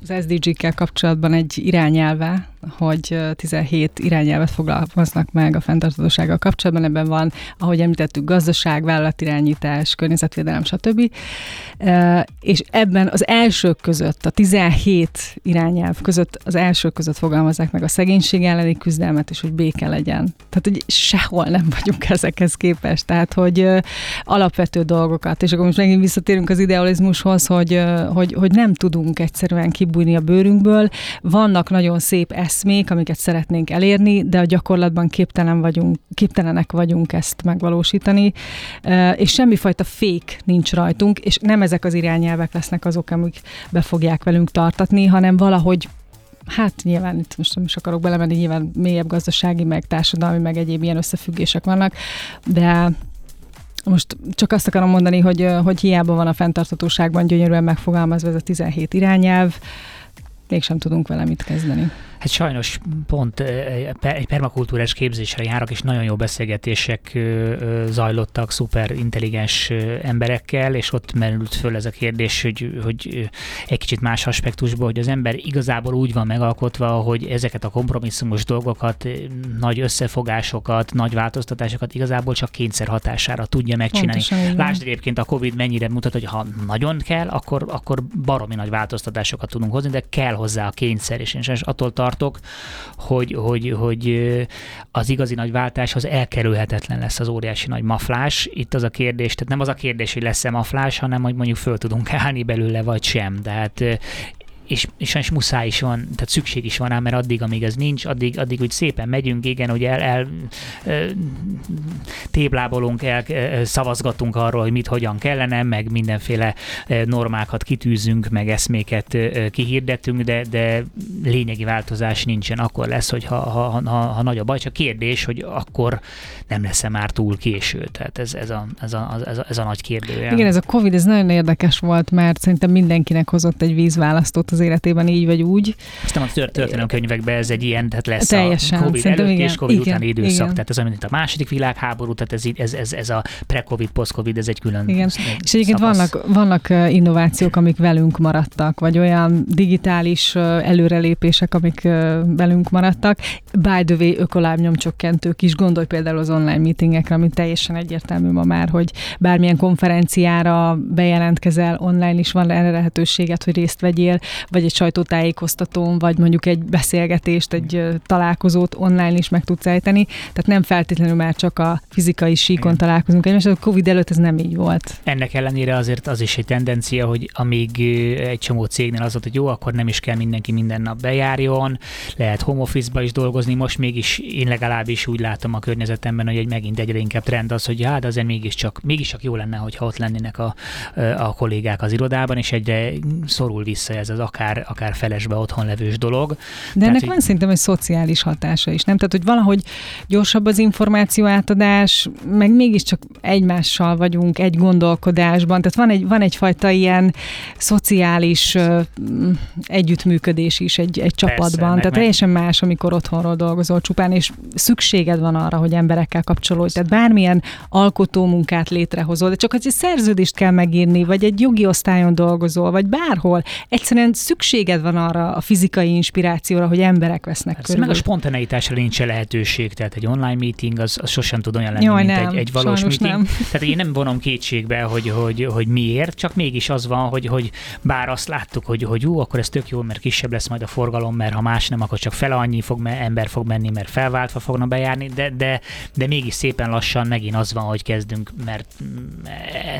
az SDG-kkel kapcsolatban egy irányelve, hogy 17 irányelvet foglalkoznak meg a fenntarthatósággal kapcsolatban. Ebben van, ahogy említettük, gazdaság, vállalatirányítás, környezetvédelem, stb. És ebben az elsők között, a 17 irányelv között, az elsők között fogalmazzák meg a szegénység elleni küzdelmet, és hogy béke legyen. Tehát, hogy sehol nem vagyunk ezekhez képest. Tehát, hogy alapvető dolgokat, és akkor most megint visszatérünk az idealizmushoz, hogy, hogy, hogy nem tudunk egyszerűen kibújni a bőrünkből. Vannak nagyon szép esz eszmék, amiket szeretnénk elérni, de a gyakorlatban képtelen vagyunk, képtelenek vagyunk ezt megvalósítani, és semmifajta fék nincs rajtunk, és nem ezek az irányelvek lesznek azok, amik be fogják velünk tartatni, hanem valahogy Hát nyilván itt most nem is akarok belemenni, nyilván mélyebb gazdasági, meg társadalmi, meg egyéb ilyen összefüggések vannak, de most csak azt akarom mondani, hogy, hogy hiába van a fenntartatóságban gyönyörűen megfogalmazva ez a 17 irányelv, mégsem tudunk vele mit kezdeni. Hát sajnos pont egy permakultúrás képzésre járok, és nagyon jó beszélgetések zajlottak szuper intelligens emberekkel, és ott merült föl ez a kérdés, hogy, hogy egy kicsit más aspektusból, hogy az ember igazából úgy van megalkotva, hogy ezeket a kompromisszumos dolgokat, nagy összefogásokat, nagy változtatásokat igazából csak kényszer hatására tudja megcsinálni. Lásd egyébként a Covid mennyire mutat, hogy ha nagyon kell, akkor, akkor baromi nagy változtatásokat tudunk hozni, de kell hozzá a kényszer, és én attól tart, tartok, hogy, hogy, hogy az igazi nagy váltáshoz elkerülhetetlen lesz az óriási nagy maflás. Itt az a kérdés, tehát nem az a kérdés, hogy lesz-e maflás, hanem hogy mondjuk föl tudunk állni belőle, vagy sem. Tehát és, és sajnos muszáj is van, tehát szükség is van rá, mert addig, amíg ez nincs, addig, addig úgy szépen megyünk, igen, hogy el, el téblábolunk, el, szavazgatunk arról, hogy mit, hogyan kellene, meg mindenféle normákat kitűzünk, meg eszméket kihirdettünk, de, de lényegi változás nincsen. Akkor lesz, hogy ha, ha, ha, ha nagy a baj, csak kérdés, hogy akkor nem lesz-e már túl késő. Tehát ez, ez, a, ez, a, ez, a, ez a nagy kérdő. Igen, ez a Covid, ez nagyon érdekes volt, mert szerintem mindenkinek hozott egy vízválasztót az életében így vagy úgy. Aztán a történelmi könyvekben ez egy ilyen, tehát lesz Teljesen, a Covid előtt igen, és Covid igen, utáni időszak. igen. Tehát ez olyan, mint a második világháború, tehát ez, ez, ez, ez a pre-Covid, post-Covid, ez egy külön Igen. És egyébként szakasz. vannak, vannak innovációk, amik velünk maradtak, vagy olyan digitális előrelépések, amik velünk maradtak. By the way, ökolábnyomcsökkentők is. Gondolj például az online meetingekre, ami teljesen egyértelmű ma már, hogy bármilyen konferenciára bejelentkezel, online is van erre lehetőséget, hogy részt vegyél, vagy egy sajtótájékoztatón, vagy mondjuk egy beszélgetést, egy találkozót online is meg tudsz ejteni. Tehát nem feltétlenül már csak a fizikai síkon Igen. találkozunk egymással. A Covid előtt ez nem így volt. Ennek ellenére azért az is egy tendencia, hogy amíg egy csomó cégnél az volt, hogy jó, akkor nem is kell mindenki minden nap bejárjon, lehet home office-ba is dolgozni, most mégis én legalábbis úgy látom a környezetemben, hogy egy megint egyre inkább trend az, hogy hát azért mégiscsak, mégiscsak jó lenne, hogyha ott lennének a, a kollégák az irodában, és egyre szorul vissza ez az akár, akár felesbe otthon levős dolog. De Tehát, ennek hogy- van szerintem egy szociális hatása is, nem? Tehát, hogy valahogy gyorsabb az információ átadás, meg mégiscsak egymással vagyunk egy gondolkodásban, tehát van, egy, van egyfajta ilyen szociális mm, együttműködés is egy, egy csapatban, meg- tehát teljesen más, amikor otthonról dolgozol csupán, és szükséged van arra, hogy emberekkel kapcsolódj. Tehát bármilyen alkotó munkát létrehozol, de csak az egy szerződést kell megírni, vagy egy jogi osztályon dolgozol, vagy bárhol. Egyszerűen szükséged van arra a fizikai inspirációra, hogy emberek vesznek Persze, meg körül. a spontaneitásra nincs lehetőség, tehát egy online meeting az, az sosem tud olyan lenni, Jaj, mint nem, egy, egy valós meeting. nem. Tehát én nem vonom kétségbe, hogy, hogy, hogy miért, csak mégis az van, hogy, hogy bár azt láttuk, hogy, hogy jó, akkor ez tök jó, mert kisebb lesz majd a forgalom, mert ha más nem, akkor csak fele annyi fog, me- ember fog menni, mert felváltva fognak bejárni, de, de, de mégis szépen lassan megint az van, hogy kezdünk, mert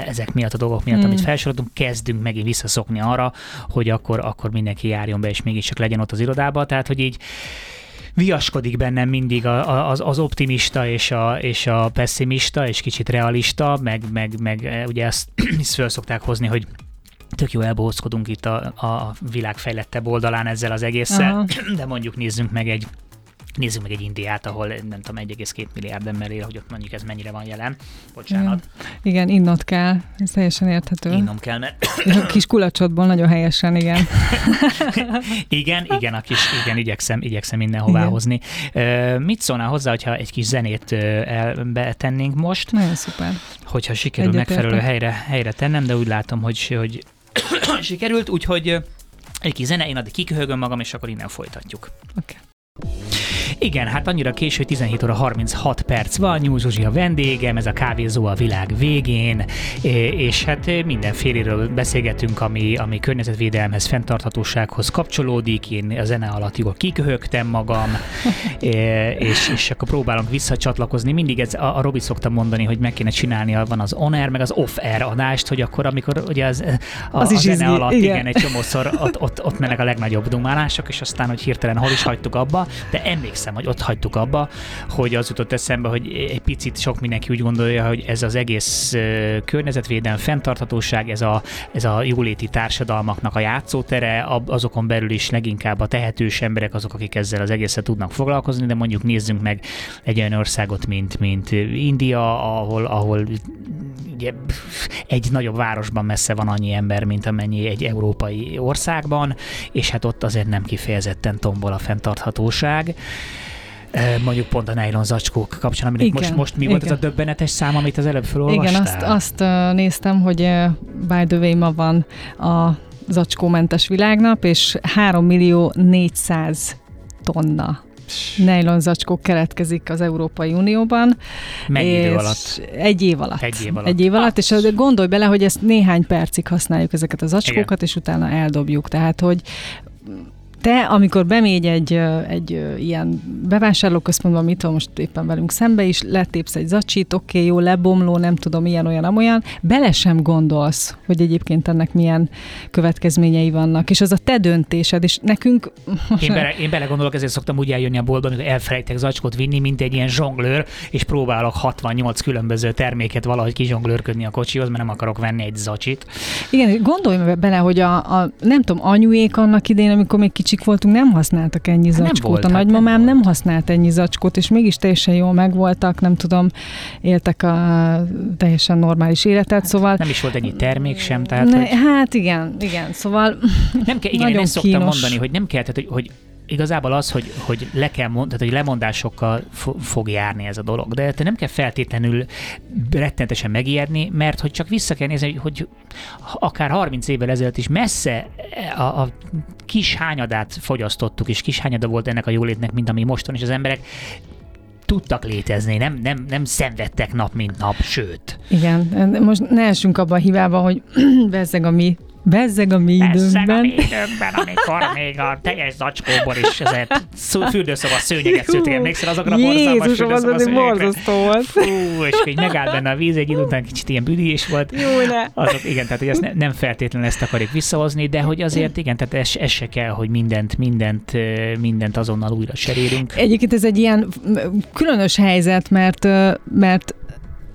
ezek miatt a dolgok miatt, Mm. amit felsoroltunk, kezdünk megint visszaszokni arra, hogy akkor, akkor mindenki járjon be, és mégiscsak legyen ott az irodába. Tehát, hogy így viaskodik bennem mindig a- a- az, az optimista és a, és a pessimista, és kicsit realista, meg, meg, meg eh, ugye ezt, ezt föl szokták hozni, hogy tök jó elbohózkodunk itt a, a világ fejlettebb oldalán ezzel az egésszel, Aha. de mondjuk nézzünk meg egy Nézzük meg egy Indiát, ahol nem tudom, 1,2 milliárd ember él, hogy ott mondjuk ez mennyire van jelen. Bocsánat, Igen, innot kell, ez teljesen érthető. innom kell, mert A kis kulacsodból nagyon helyesen, igen. igen, igen, a kis, igen, igyekszem, igyekszem mindenhová Igen. hozni. Mit szólnál hozzá, hogyha egy kis zenét ö, elbetennénk most? Nagyon szuper. hogyha sikerül Egyetértek. megfelelő helyre, helyre tennem, de úgy látom, hogy, hogy sikerült, úgyhogy egy kis zene, én addig kiköhögöm magam, és akkor innen folytatjuk. Oké. Igen, hát annyira késő, hogy 17 óra 36 perc van, Nyúl Zsuzsi a vendégem, ez a kávézó a világ végén, és hát mindenféléről beszélgetünk, ami, ami környezetvédelemhez, fenntarthatósághoz kapcsolódik, én a zene alatt jól kiköhögtem magam, és, és akkor próbálunk visszacsatlakozni. Mindig ez, a, a Robi szokta mondani, hogy meg kéne csinálni, van az on-air, meg az off-air adást, hogy akkor, amikor ugye az, a, Az a is zene izgi, alatt, igen. igen, egy csomószor ott, ott, ott mennek a legnagyobb dumálások, és aztán, hogy hirtelen hol is hagytuk abba, de emlékszem, hogy ott hagytuk abba, hogy az jutott eszembe, hogy egy picit sok mindenki úgy gondolja, hogy ez az egész környezetvédelem, fenntarthatóság, ez a, ez a jóléti társadalmaknak a játszótere, azokon belül is leginkább a tehetős emberek azok, akik ezzel az egésszel tudnak foglalkozni, de mondjuk nézzünk meg egy olyan országot, mint, mint India, ahol, ahol ugye, egy nagyobb városban messze van annyi ember, mint amennyi egy európai országban, és hát ott azért nem kifejezetten tombol a fenntarthatóság. Mondjuk pont a nylon zacskók kapcsán, aminek Igen, most, most mi volt ez igen. a döbbenetes szám, amit az előbb felolvastál? Igen, azt, azt néztem, hogy by the way ma van a zacskómentes világnap, és 3 millió 400 tonna nylon zacskó keletkezik az Európai Unióban. Mennyi idő alatt? Egy év alatt. Egy év alatt. Egy év alatt, és gondolj bele, hogy ezt néhány percig használjuk ezeket a zacskókat, és utána eldobjuk. Tehát, hogy te, amikor bemégy egy, egy ilyen bevásárlóközpontba, mit tudom, most éppen velünk szembe is, letépsz egy zacsit, oké, okay, jó, lebomló, nem tudom, ilyen, olyan, amolyan, bele sem gondolsz, hogy egyébként ennek milyen következményei vannak, és az a te döntésed, és nekünk... Én, bele, én belegondolok, ezért szoktam úgy eljönni a boltba, amikor elfelejtek zacskót vinni, mint egy ilyen zsonglőr, és próbálok 68 különböző terméket valahogy kizsonglőrködni a kocsihoz, mert nem akarok venni egy zacsit. Igen, gondolj bele, hogy a, a nem tudom, anyuék annak idején, amikor még kicsik voltunk, nem használtak ennyi hát zacskót. Volt, a hát nagymamám nem, nem használt ennyi zacskót, és mégis teljesen jól megvoltak, nem tudom, éltek a teljesen normális életet, hát szóval... Nem is volt ennyi termék sem, tehát... Ne, hogy... Hát igen, igen, szóval nem kell, igen, én ezt szoktam mondani, hogy nem kell, tehát, hogy, hogy igazából az, hogy, hogy le kell mond, tehát, hogy lemondásokkal fog járni ez a dolog, de te nem kell feltétlenül rettenetesen megijedni, mert hogy csak vissza kell nézni, hogy, akár 30 évvel ezelőtt is messze a, a kis hányadát fogyasztottuk, és kis hányada volt ennek a jólétnek, mint ami most van, az emberek tudtak létezni, nem, nem, nem szenvedtek nap, mint nap, sőt. Igen, most ne essünk abba a hibába, hogy bezzeg a mi Bezzeg a mi. Bezzeg a mi időnkben, amikor még a teljes zacskóból is ezért fürdőszoba szőnyeget szült, emlékszel azokra a borzalmas fürdőszoba az borzasztó volt. Fú, és hogy megállt benne a víz, egy idő után kicsit ilyen büdés volt. Jó, ne. Azok, igen, tehát hogy ezt ne, nem feltétlenül ezt akarjuk visszahozni, de hogy azért igen, tehát ez, ez se kell, hogy mindent, mindent, mindent azonnal újra serélünk. Egyébként ez egy ilyen különös helyzet, mert, mert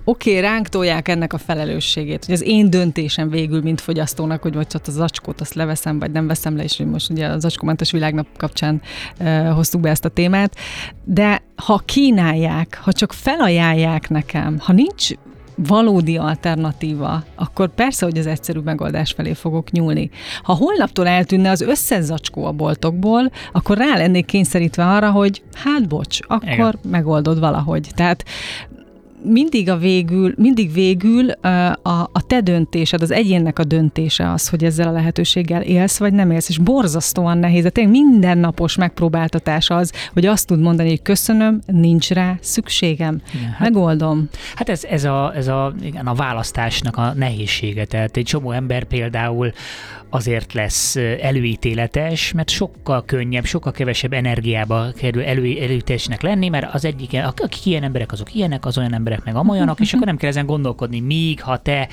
oké, okay, ránk tolják ennek a felelősségét, hogy az én döntésem végül, mint fogyasztónak, hogy vagy csak az zacskót azt leveszem, vagy nem veszem le, és hogy most ugye az zacskómentes világnap kapcsán uh, hoztuk be ezt a témát, de ha kínálják, ha csak felajánlják nekem, ha nincs valódi alternatíva, akkor persze, hogy az egyszerű megoldás felé fogok nyúlni. Ha holnaptól eltűnne az összes zacskó a boltokból, akkor rá lennék kényszerítve arra, hogy hát bocs, akkor Igen. megoldod valahogy. Tehát mindig a végül, mindig végül a, a te döntésed, az egyénnek a döntése az, hogy ezzel a lehetőséggel élsz, vagy nem élsz, és borzasztóan nehéz. De tényleg mindennapos megpróbáltatás az, hogy azt tud mondani, hogy köszönöm, nincs rá szükségem. Igen, hát, Megoldom. Hát ez, ez, a, ez a, igen, a választásnak a nehézsége. Tehát egy csomó ember például azért lesz előítéletes, mert sokkal könnyebb, sokkal kevesebb energiába kerül elő, előítésnek lenni, mert az egyik, akik ilyen emberek, azok ilyenek, az olyan emberek meg amolyanak, és akkor nem kell ezen gondolkodni, míg ha te,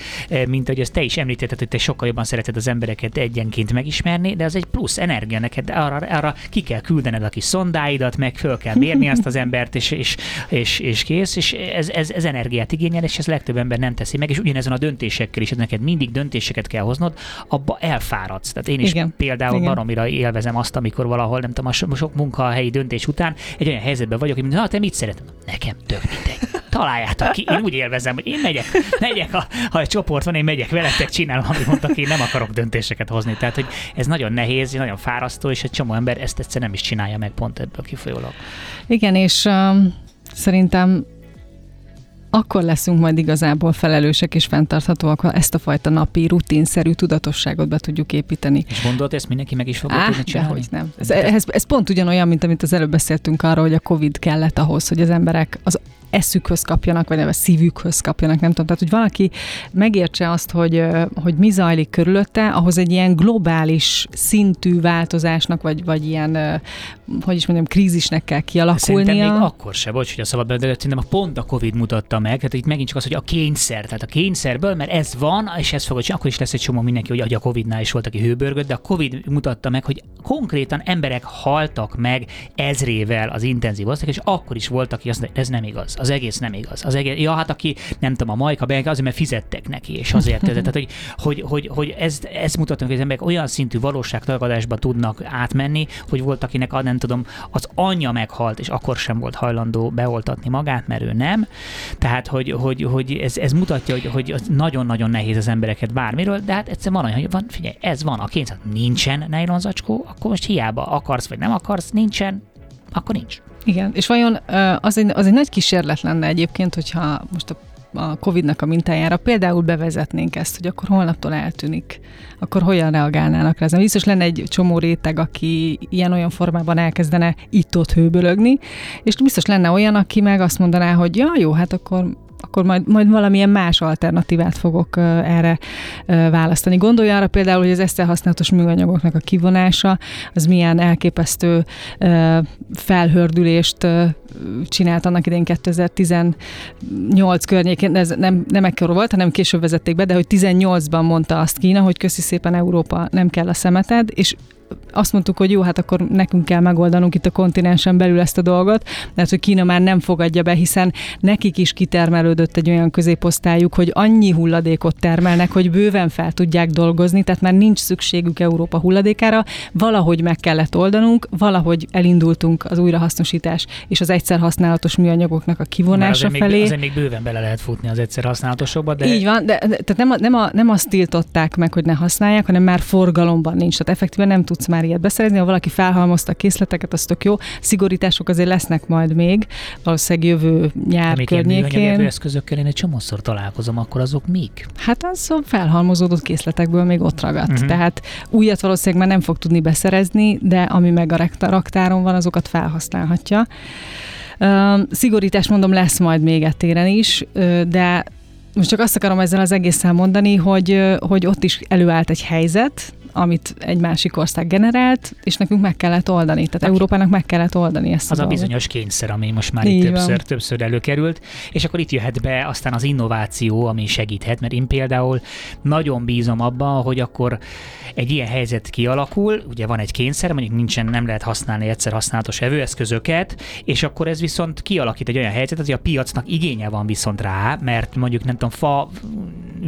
mint hogy ezt te is említetted, hogy te sokkal jobban szereted az embereket egyenként megismerni, de az egy plusz energia neked, arra, arra ki kell küldened a kis szondáidat, meg föl kell mérni azt az embert, és, és, és, és kész, és ez, ez, ez energiát igényel, és ez legtöbb ember nem teszi meg, és ugyanezen a döntésekkel is, neked mindig döntéseket kell hoznod, abba el elfáradsz. Tehát én is Igen. például Igen. baromira élvezem azt, amikor valahol, nem tudom, a sok munkahelyi döntés után egy olyan helyzetben vagyok, hogy mondom, te mit szeretem? Nekem tök mindegy. Találjátok ki. Én úgy élvezem, hogy én megyek, megyek a, ha egy csoport van, én megyek veletek, csinálom, amit mondtak, én nem akarok döntéseket hozni. Tehát, hogy ez nagyon nehéz, nagyon fárasztó, és egy csomó ember ezt egyszer nem is csinálja meg pont ebből kifolyólag. Igen, és um, szerintem akkor leszünk majd igazából felelősek és fenntarthatóak, ha ezt a fajta napi, rutinszerű tudatosságot be tudjuk építeni. És gondolod, ezt mindenki meg is fogja tudni csinálni? nem. Ez, ez, ez pont ugyanolyan, mint amit az előbb beszéltünk arról, hogy a COVID kellett ahhoz, hogy az emberek az eszükhöz kapjanak, vagy nem a szívükhöz kapjanak, nem tudom. Tehát, hogy valaki megértse azt, hogy, hogy mi zajlik körülötte, ahhoz egy ilyen globális szintű változásnak, vagy, vagy ilyen, hogy is mondjam, krízisnek kell kialakulnia. Szerintem még akkor se, bocs, hogy a szabad de szerintem a pont a Covid mutatta meg, tehát itt megint csak az, hogy a kényszer, tehát a kényszerből, mert ez van, és ez fogod akkor is lesz egy csomó mindenki, hogy a Covidnál is volt, aki hőbörgött, de a Covid mutatta meg, hogy konkrétan emberek haltak meg ezrével az intenzív osztályok, és akkor is volt, aki azt mondja, ez nem igaz az egész nem igaz. Az egész, ja, hát aki, nem tudom, a Majka Benke azért, mert fizettek neki, és azért, tehát, hogy, hogy, hogy, hogy ez, ez mutatnak, hogy az emberek olyan szintű valóságtagadásba tudnak átmenni, hogy volt, akinek, a, nem tudom, az anyja meghalt, és akkor sem volt hajlandó beoltatni magát, mert ő nem. Tehát, hogy, hogy, hogy ez, ez mutatja, hogy, hogy nagyon-nagyon nehéz az embereket bármiről, de hát egyszer van olyan, hogy van, figyelj, ez van, a kényszer, nincsen nejlonzacskó, akkor most hiába akarsz vagy nem akarsz, nincsen, akkor nincs. Igen, és vajon az egy, az egy nagy kísérlet lenne egyébként, hogyha most a a Covid-nak a mintájára például bevezetnénk ezt, hogy akkor holnaptól eltűnik, akkor hogyan reagálnának rá? Biztos lenne egy csomó réteg, aki ilyen-olyan formában elkezdene itt-ott hőbölögni, és biztos lenne olyan, aki meg azt mondaná, hogy ja, jó, hát akkor akkor majd, majd valamilyen más alternatívát fogok erre választani. Gondolj arra például, hogy az ezt használatos műanyagoknak a kivonása, az milyen elképesztő felhördülést csinált annak idején 2018 környékén, ez nem, nem ekkor volt, hanem később vezették be, de hogy 18-ban mondta azt Kína, hogy köszi szépen Európa, nem kell a szemeted, és azt mondtuk, hogy jó, hát akkor nekünk kell megoldanunk itt a kontinensen belül ezt a dolgot, mert hogy Kína már nem fogadja be, hiszen nekik is kitermelődött egy olyan középosztályuk, hogy annyi hulladékot termelnek, hogy bőven fel tudják dolgozni, tehát már nincs szükségük Európa hulladékára, valahogy meg kellett oldanunk, valahogy elindultunk az újrahasznosítás és az egyszer használatos műanyagoknak a kivonása azért felé. Még, azért még bőven bele lehet futni az egyszer használatosokba, de... Így van, de, de tehát nem, a, nem, a, nem azt tiltották meg, hogy ne használják, hanem már forgalomban nincs. Tehát effektíven nem tudsz már ilyet beszerezni. Ha valaki felhalmozta a készleteket, az tök jó. Szigorítások azért lesznek majd még, valószínűleg jövő nyár Még környékén. eszközökkel én egy csomószor találkozom, akkor azok mik? Hát az a felhalmozódott készletekből még ott ragadt. Uh-huh. Tehát újat valószínűleg már nem fog tudni beszerezni, de ami meg a raktáron van, azokat felhasználhatja. Szigorítás mondom lesz majd még ettéren is, de most csak azt akarom ezzel az egészen mondani, hogy, hogy ott is előállt egy helyzet, amit egy másik ország generált, és nekünk meg kellett oldani. Tehát Aki, Európának meg kellett oldani ezt. Az a, a bizonyos kényszer, ami most már itt többször, többször előkerült, és akkor itt jöhet be aztán az innováció, ami segíthet, mert én például nagyon bízom abban, hogy akkor egy ilyen helyzet kialakul, ugye van egy kényszer, mondjuk nincsen, nem lehet használni egyszer használatos evőeszközöket, és akkor ez viszont kialakít egy olyan helyzetet, hogy a piacnak igénye van viszont rá, mert mondjuk nem tudom, fa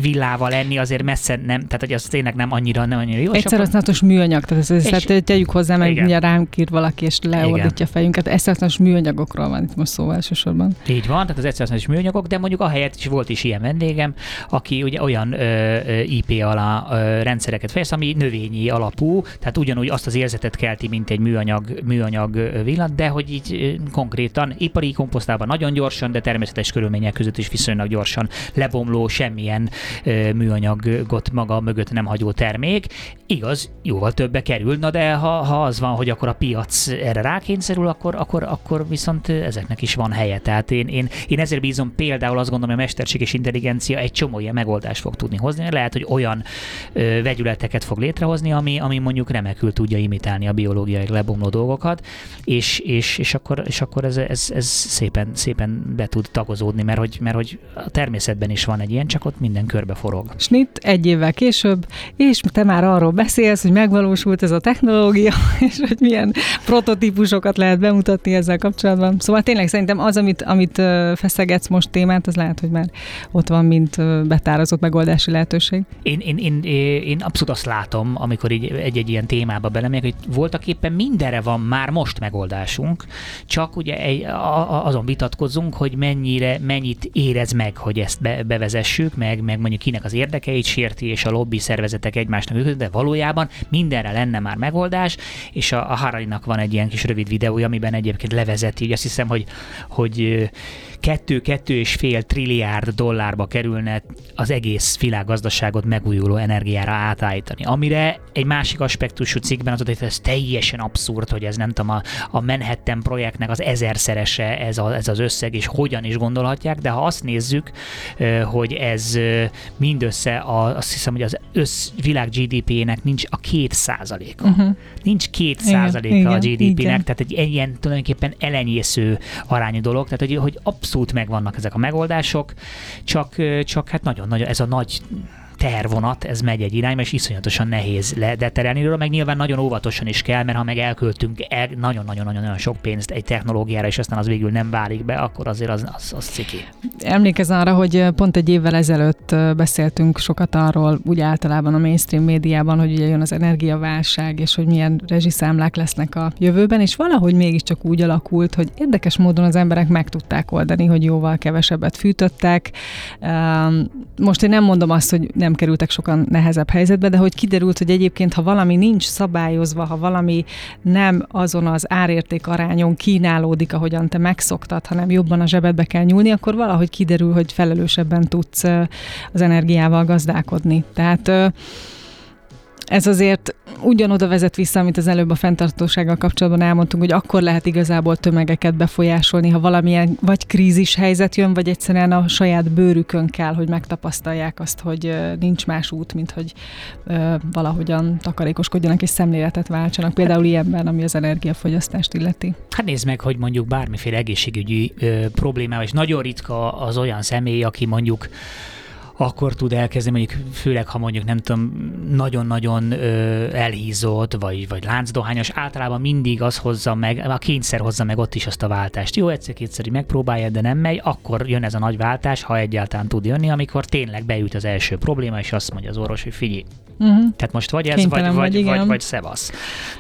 villával lenni azért messze nem, tehát hogy az tényleg nem annyira, nem annyira jó. Egyszer használatos műanyag, tehát ez, tehát tegyük hozzá, mert mindjárt ránk ír valaki, és leordítja a fejünket. Használatos műanyagokról van itt most szó elsősorban. Így van, tehát az használatos műanyagok, de mondjuk a helyet is volt is ilyen vendégem, aki ugye olyan ö, IP alá ö, rendszereket fejez, ami növényi alapú, tehát ugyanúgy azt az érzetet kelti, mint egy műanyag, műanyag villat, de hogy így konkrétan ipari komposztában nagyon gyorsan, de természetes körülmények között is viszonylag gyorsan lebomló, semmilyen ö, műanyagot maga mögött nem hagyó termék. Igaz, jóval többe kerül, na de ha, ha az van, hogy akkor a piac erre rákényszerül, akkor, akkor, akkor viszont ezeknek is van helye. Tehát én, én, én ezért bízom például azt gondolom, hogy a mesterséges intelligencia egy csomó ilyen megoldást fog tudni hozni. Lehet, hogy olyan ö, vegyületeket fog létrehozni, ami, ami mondjuk remekül tudja imitálni a biológiai lebomló dolgokat, és, és, és akkor, és akkor ez, ez, ez szépen, szépen be tud tagozódni, mert hogy, mert hogy a természetben is van egy ilyen, csak ott minden körbe forog. Snit egy évvel később, és te már arról beszélsz, hogy megvalósult ez a technológia, és hogy milyen prototípusokat lehet bemutatni ezzel kapcsolatban. Szóval tényleg szerintem az, amit, amit feszegetsz most témát, az lehet, hogy már ott van, mint betározott megoldási lehetőség. Én, én, én, én abszolút azt látom, amikor egy-egy ilyen témába belemegyek, hogy voltak éppen mindenre van már most megoldásunk, csak ugye egy, a, azon vitatkozunk, hogy mennyire, mennyit érez meg, hogy ezt be, bevezessük, meg, meg mondjuk kinek az érdekeit sérti, és a lobby szervezetek egymásnak de valójában. Mindenre lenne már megoldás, és a, a Hararinak van egy ilyen kis rövid videója, amiben egyébként levezeti, így azt hiszem, hogy, hogy kettő-kettő és fél trilliárd dollárba kerülne az egész világgazdaságot megújuló energiára átállítani. Amire egy másik aspektusú cikkben az, hogy ez teljesen abszurd, hogy ez nem tudom, a, a Manhattan projektnek az ezerszerese ez, a, ez az összeg, és hogyan is gondolhatják, de ha azt nézzük, hogy ez mindössze a, azt hiszem, hogy az össz világ GDP-nek nincs a két százaléka. Uh-huh. Nincs két százaléka a GDP-nek, tehát egy ilyen tulajdonképpen elenyésző arányú dolog, tehát hogy, hogy abszolút megvannak ezek a megoldások, csak, csak hát nagyon-nagyon ez a nagy tervonat, ez megy egy irányba, és iszonyatosan nehéz ledeterelni róla, meg nyilván nagyon óvatosan is kell, mert ha meg elköltünk el, nagyon-nagyon-nagyon sok pénzt egy technológiára, és aztán az végül nem válik be, akkor azért az, az, az ciki. Emlékezz arra, hogy pont egy évvel ezelőtt beszéltünk sokat arról, úgy általában a mainstream médiában, hogy ugye jön az energiaválság, és hogy milyen rezsiszámlák lesznek a jövőben, és valahogy mégiscsak úgy alakult, hogy érdekes módon az emberek meg tudták oldani, hogy jóval kevesebbet fűtöttek. Most én nem mondom azt, hogy nem nem kerültek sokan nehezebb helyzetbe, de hogy kiderült, hogy egyébként, ha valami nincs szabályozva, ha valami nem azon az árérték arányon kínálódik, ahogyan te megszoktad, hanem jobban a zsebedbe kell nyúlni, akkor valahogy kiderül, hogy felelősebben tudsz az energiával gazdálkodni. Tehát ez azért ugyanoda vezet vissza, amit az előbb a fenntartósággal kapcsolatban elmondtunk, hogy akkor lehet igazából tömegeket befolyásolni, ha valamilyen vagy krízis helyzet jön, vagy egyszerűen a saját bőrükön kell, hogy megtapasztalják azt, hogy nincs más út, mint hogy valahogyan takarékoskodjanak és szemléletet váltsanak. Például ilyenben, ami az energiafogyasztást illeti. Hát nézd meg, hogy mondjuk bármiféle egészségügyi ö, problémával, és nagyon ritka az olyan személy, aki mondjuk akkor tud elkezdeni, mondjuk főleg, ha mondjuk nem tudom, nagyon-nagyon ö, elhízott, vagy, vagy láncdohányos, általában mindig az hozza meg, a kényszer hozza meg ott is azt a váltást. Jó, egyszer-kétszer megpróbálja, de nem megy, akkor jön ez a nagy váltás, ha egyáltalán tud jönni, amikor tényleg beüt az első probléma, és azt mondja az orvos, hogy figyelj, Uh-huh. Tehát most vagy ez, Kénytelen vagy, vagy, vagy, vagy szevasz.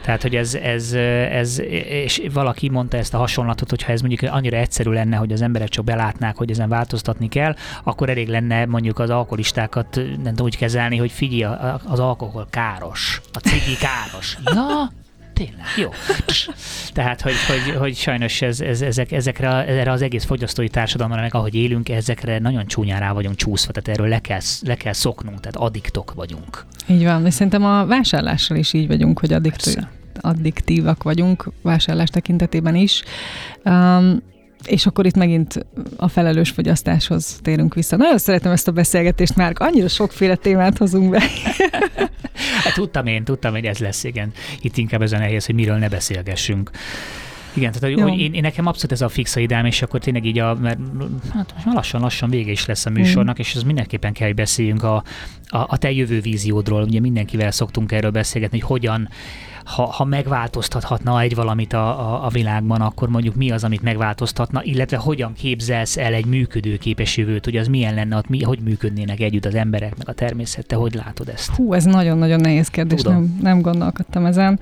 Tehát, hogy ez, ez, ez, és valaki mondta ezt a hasonlatot, hogyha ez mondjuk annyira egyszerű lenne, hogy az emberek csak belátnák, hogy ezen változtatni kell, akkor elég lenne mondjuk az alkoholistákat nem tudom úgy kezelni, hogy figyelj, az alkohol káros, a cigi káros. Ja, tényleg, jó. Tehát, hogy, hogy, hogy sajnos ez, ez, ezek, ezekre, erre az egész fogyasztói társadalomra, meg ahogy élünk, ezekre nagyon csúnyán rá vagyunk csúszva, tehát erről le kell, le kell szoknunk, tehát addiktok vagyunk. Így van, és szerintem a vásárlással is így vagyunk, hogy addiktívak, addiktívak vagyunk, vásárlás tekintetében is. Um, és akkor itt megint a felelős fogyasztáshoz térünk vissza. Nagyon szeretem ezt a beszélgetést, már annyira sokféle témát hozunk be. hát tudtam én, tudtam, hogy ez lesz, igen. Itt inkább ez a nehéz, hogy miről ne beszélgessünk. Igen, tehát hogy én, én, nekem abszolút ez a fix idám, és akkor tényleg így a, mert hát lassan-lassan vége is lesz a műsornak, mm. és ez mindenképpen kell, hogy beszéljünk a, a, a te jövő víziódról. Ugye mindenkivel szoktunk erről beszélgetni, hogy hogyan ha, ha megváltoztathatna egy valamit a, a, a világban, akkor mondjuk mi az, amit megváltoztatna, illetve hogyan képzelsz el egy működőképes jövőt, hogy az milyen lenne, ott mi, hogy működnének együtt az emberek, meg a természet, te hogy látod ezt? Hú, ez nagyon-nagyon nehéz kérdés, nem, nem gondolkodtam ezen.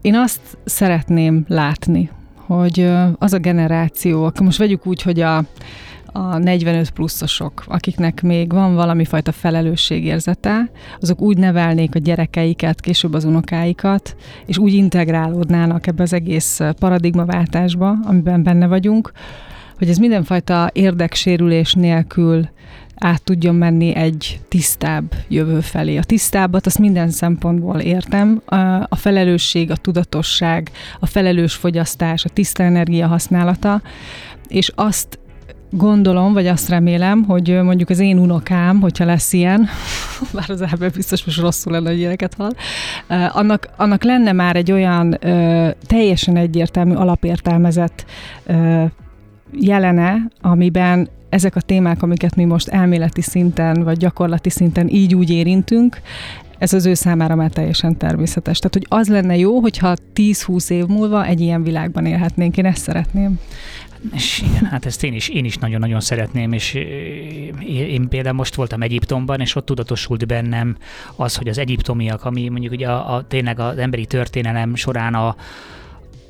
Én azt szeretném látni, hogy az a generáció, akkor most vegyük úgy, hogy a a 45 pluszosok, akiknek még van valami fajta felelősségérzete, azok úgy nevelnék a gyerekeiket, később az unokáikat, és úgy integrálódnának ebbe az egész paradigmaváltásba, amiben benne vagyunk, hogy ez mindenfajta érdeksérülés nélkül át tudjon menni egy tisztább jövő felé. A tisztábbat azt minden szempontból értem. A felelősség, a tudatosság, a felelős fogyasztás, a tiszta energia használata, és azt gondolom, vagy azt remélem, hogy mondjuk az én unokám, hogyha lesz ilyen, bár az ebben biztos most rosszul lenne, hogy ilyeneket hall, annak, annak lenne már egy olyan teljesen egyértelmű, alapértelmezett jelene, amiben ezek a témák, amiket mi most elméleti szinten, vagy gyakorlati szinten így úgy érintünk, ez az ő számára már teljesen természetes. Tehát, hogy az lenne jó, hogyha 10-20 év múlva egy ilyen világban élhetnénk. Én ezt szeretném. És igen, hát ezt én is, én is nagyon-nagyon szeretném, és én például most voltam Egyiptomban, és ott tudatosult bennem az, hogy az egyiptomiak, ami mondjuk ugye a, a tényleg az emberi történelem során a,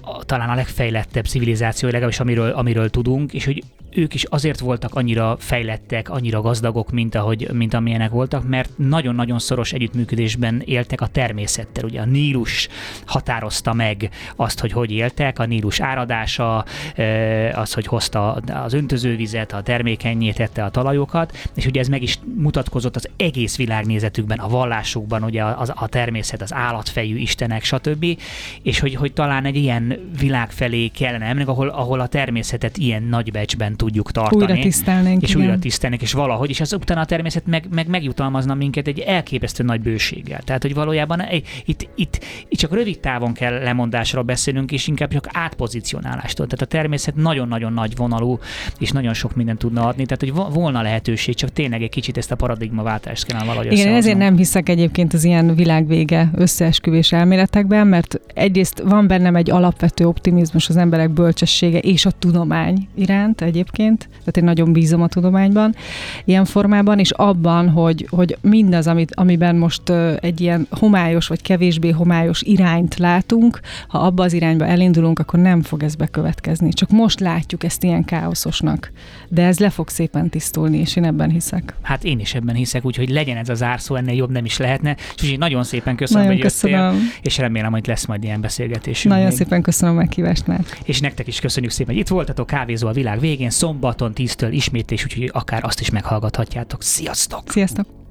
a, talán a legfejlettebb civilizáció, legalábbis amiről, amiről tudunk, és hogy ők is azért voltak annyira fejlettek, annyira gazdagok, mint, ahogy, mint amilyenek voltak, mert nagyon-nagyon szoros együttműködésben éltek a természettel. Ugye a Nílus határozta meg azt, hogy hogy éltek, a Nílus áradása, az, hogy hozta az öntözővizet, a termékenyé tette a talajokat, és ugye ez meg is mutatkozott az egész világnézetükben, a vallásukban, ugye a, a természet, az állatfejű istenek, stb. És hogy, hogy talán egy ilyen világ felé kellene emlék, ahol, ahol a természetet ilyen nagy becsben tudjuk tartani. Újra tisztelnénk. És igen. újra tisztelnénk, és valahogy, és az utána a természet meg, meg megjutalmazna minket egy elképesztő nagy bőséggel. Tehát, hogy valójában egy, itt, itt, itt csak rövid távon kell lemondásra beszélnünk, és inkább csak átpozicionálástól. Tehát a természet nagyon-nagyon nagy vonalú, és nagyon sok mindent tudna adni. Tehát, hogy volna lehetőség, csak tényleg egy kicsit ezt a paradigmaváltást kellene valahogy Igen, ezért nem hiszek egyébként az ilyen világvége összeesküvés elméletekben, mert egyrészt van bennem egy alapvető optimizmus az emberek bölcsessége és a tudomány iránt egyébként, egyébként, tehát én nagyon bízom a tudományban ilyen formában, és abban, hogy, hogy mindaz, amit, amiben most egy ilyen homályos vagy kevésbé homályos irányt látunk, ha abba az irányba elindulunk, akkor nem fog ez bekövetkezni. Csak most látjuk ezt ilyen káoszosnak, de ez le fog szépen tisztulni, és én ebben hiszek. Hát én is ebben hiszek, úgyhogy legyen ez a zárszó, ennél jobb nem is lehetne. És nagyon szépen köszönöm, nagyon hogy köszönöm. jöttél, és remélem, hogy lesz majd ilyen beszélgetésünk. Nagyon még. szépen köszönöm a meghívást már. És nektek is köszönjük szépen, hogy itt voltatok, kávézó a világ végén, szombaton 10-től ismétlés, úgyhogy akár azt is meghallgathatjátok. Sziasztok! Sziasztok!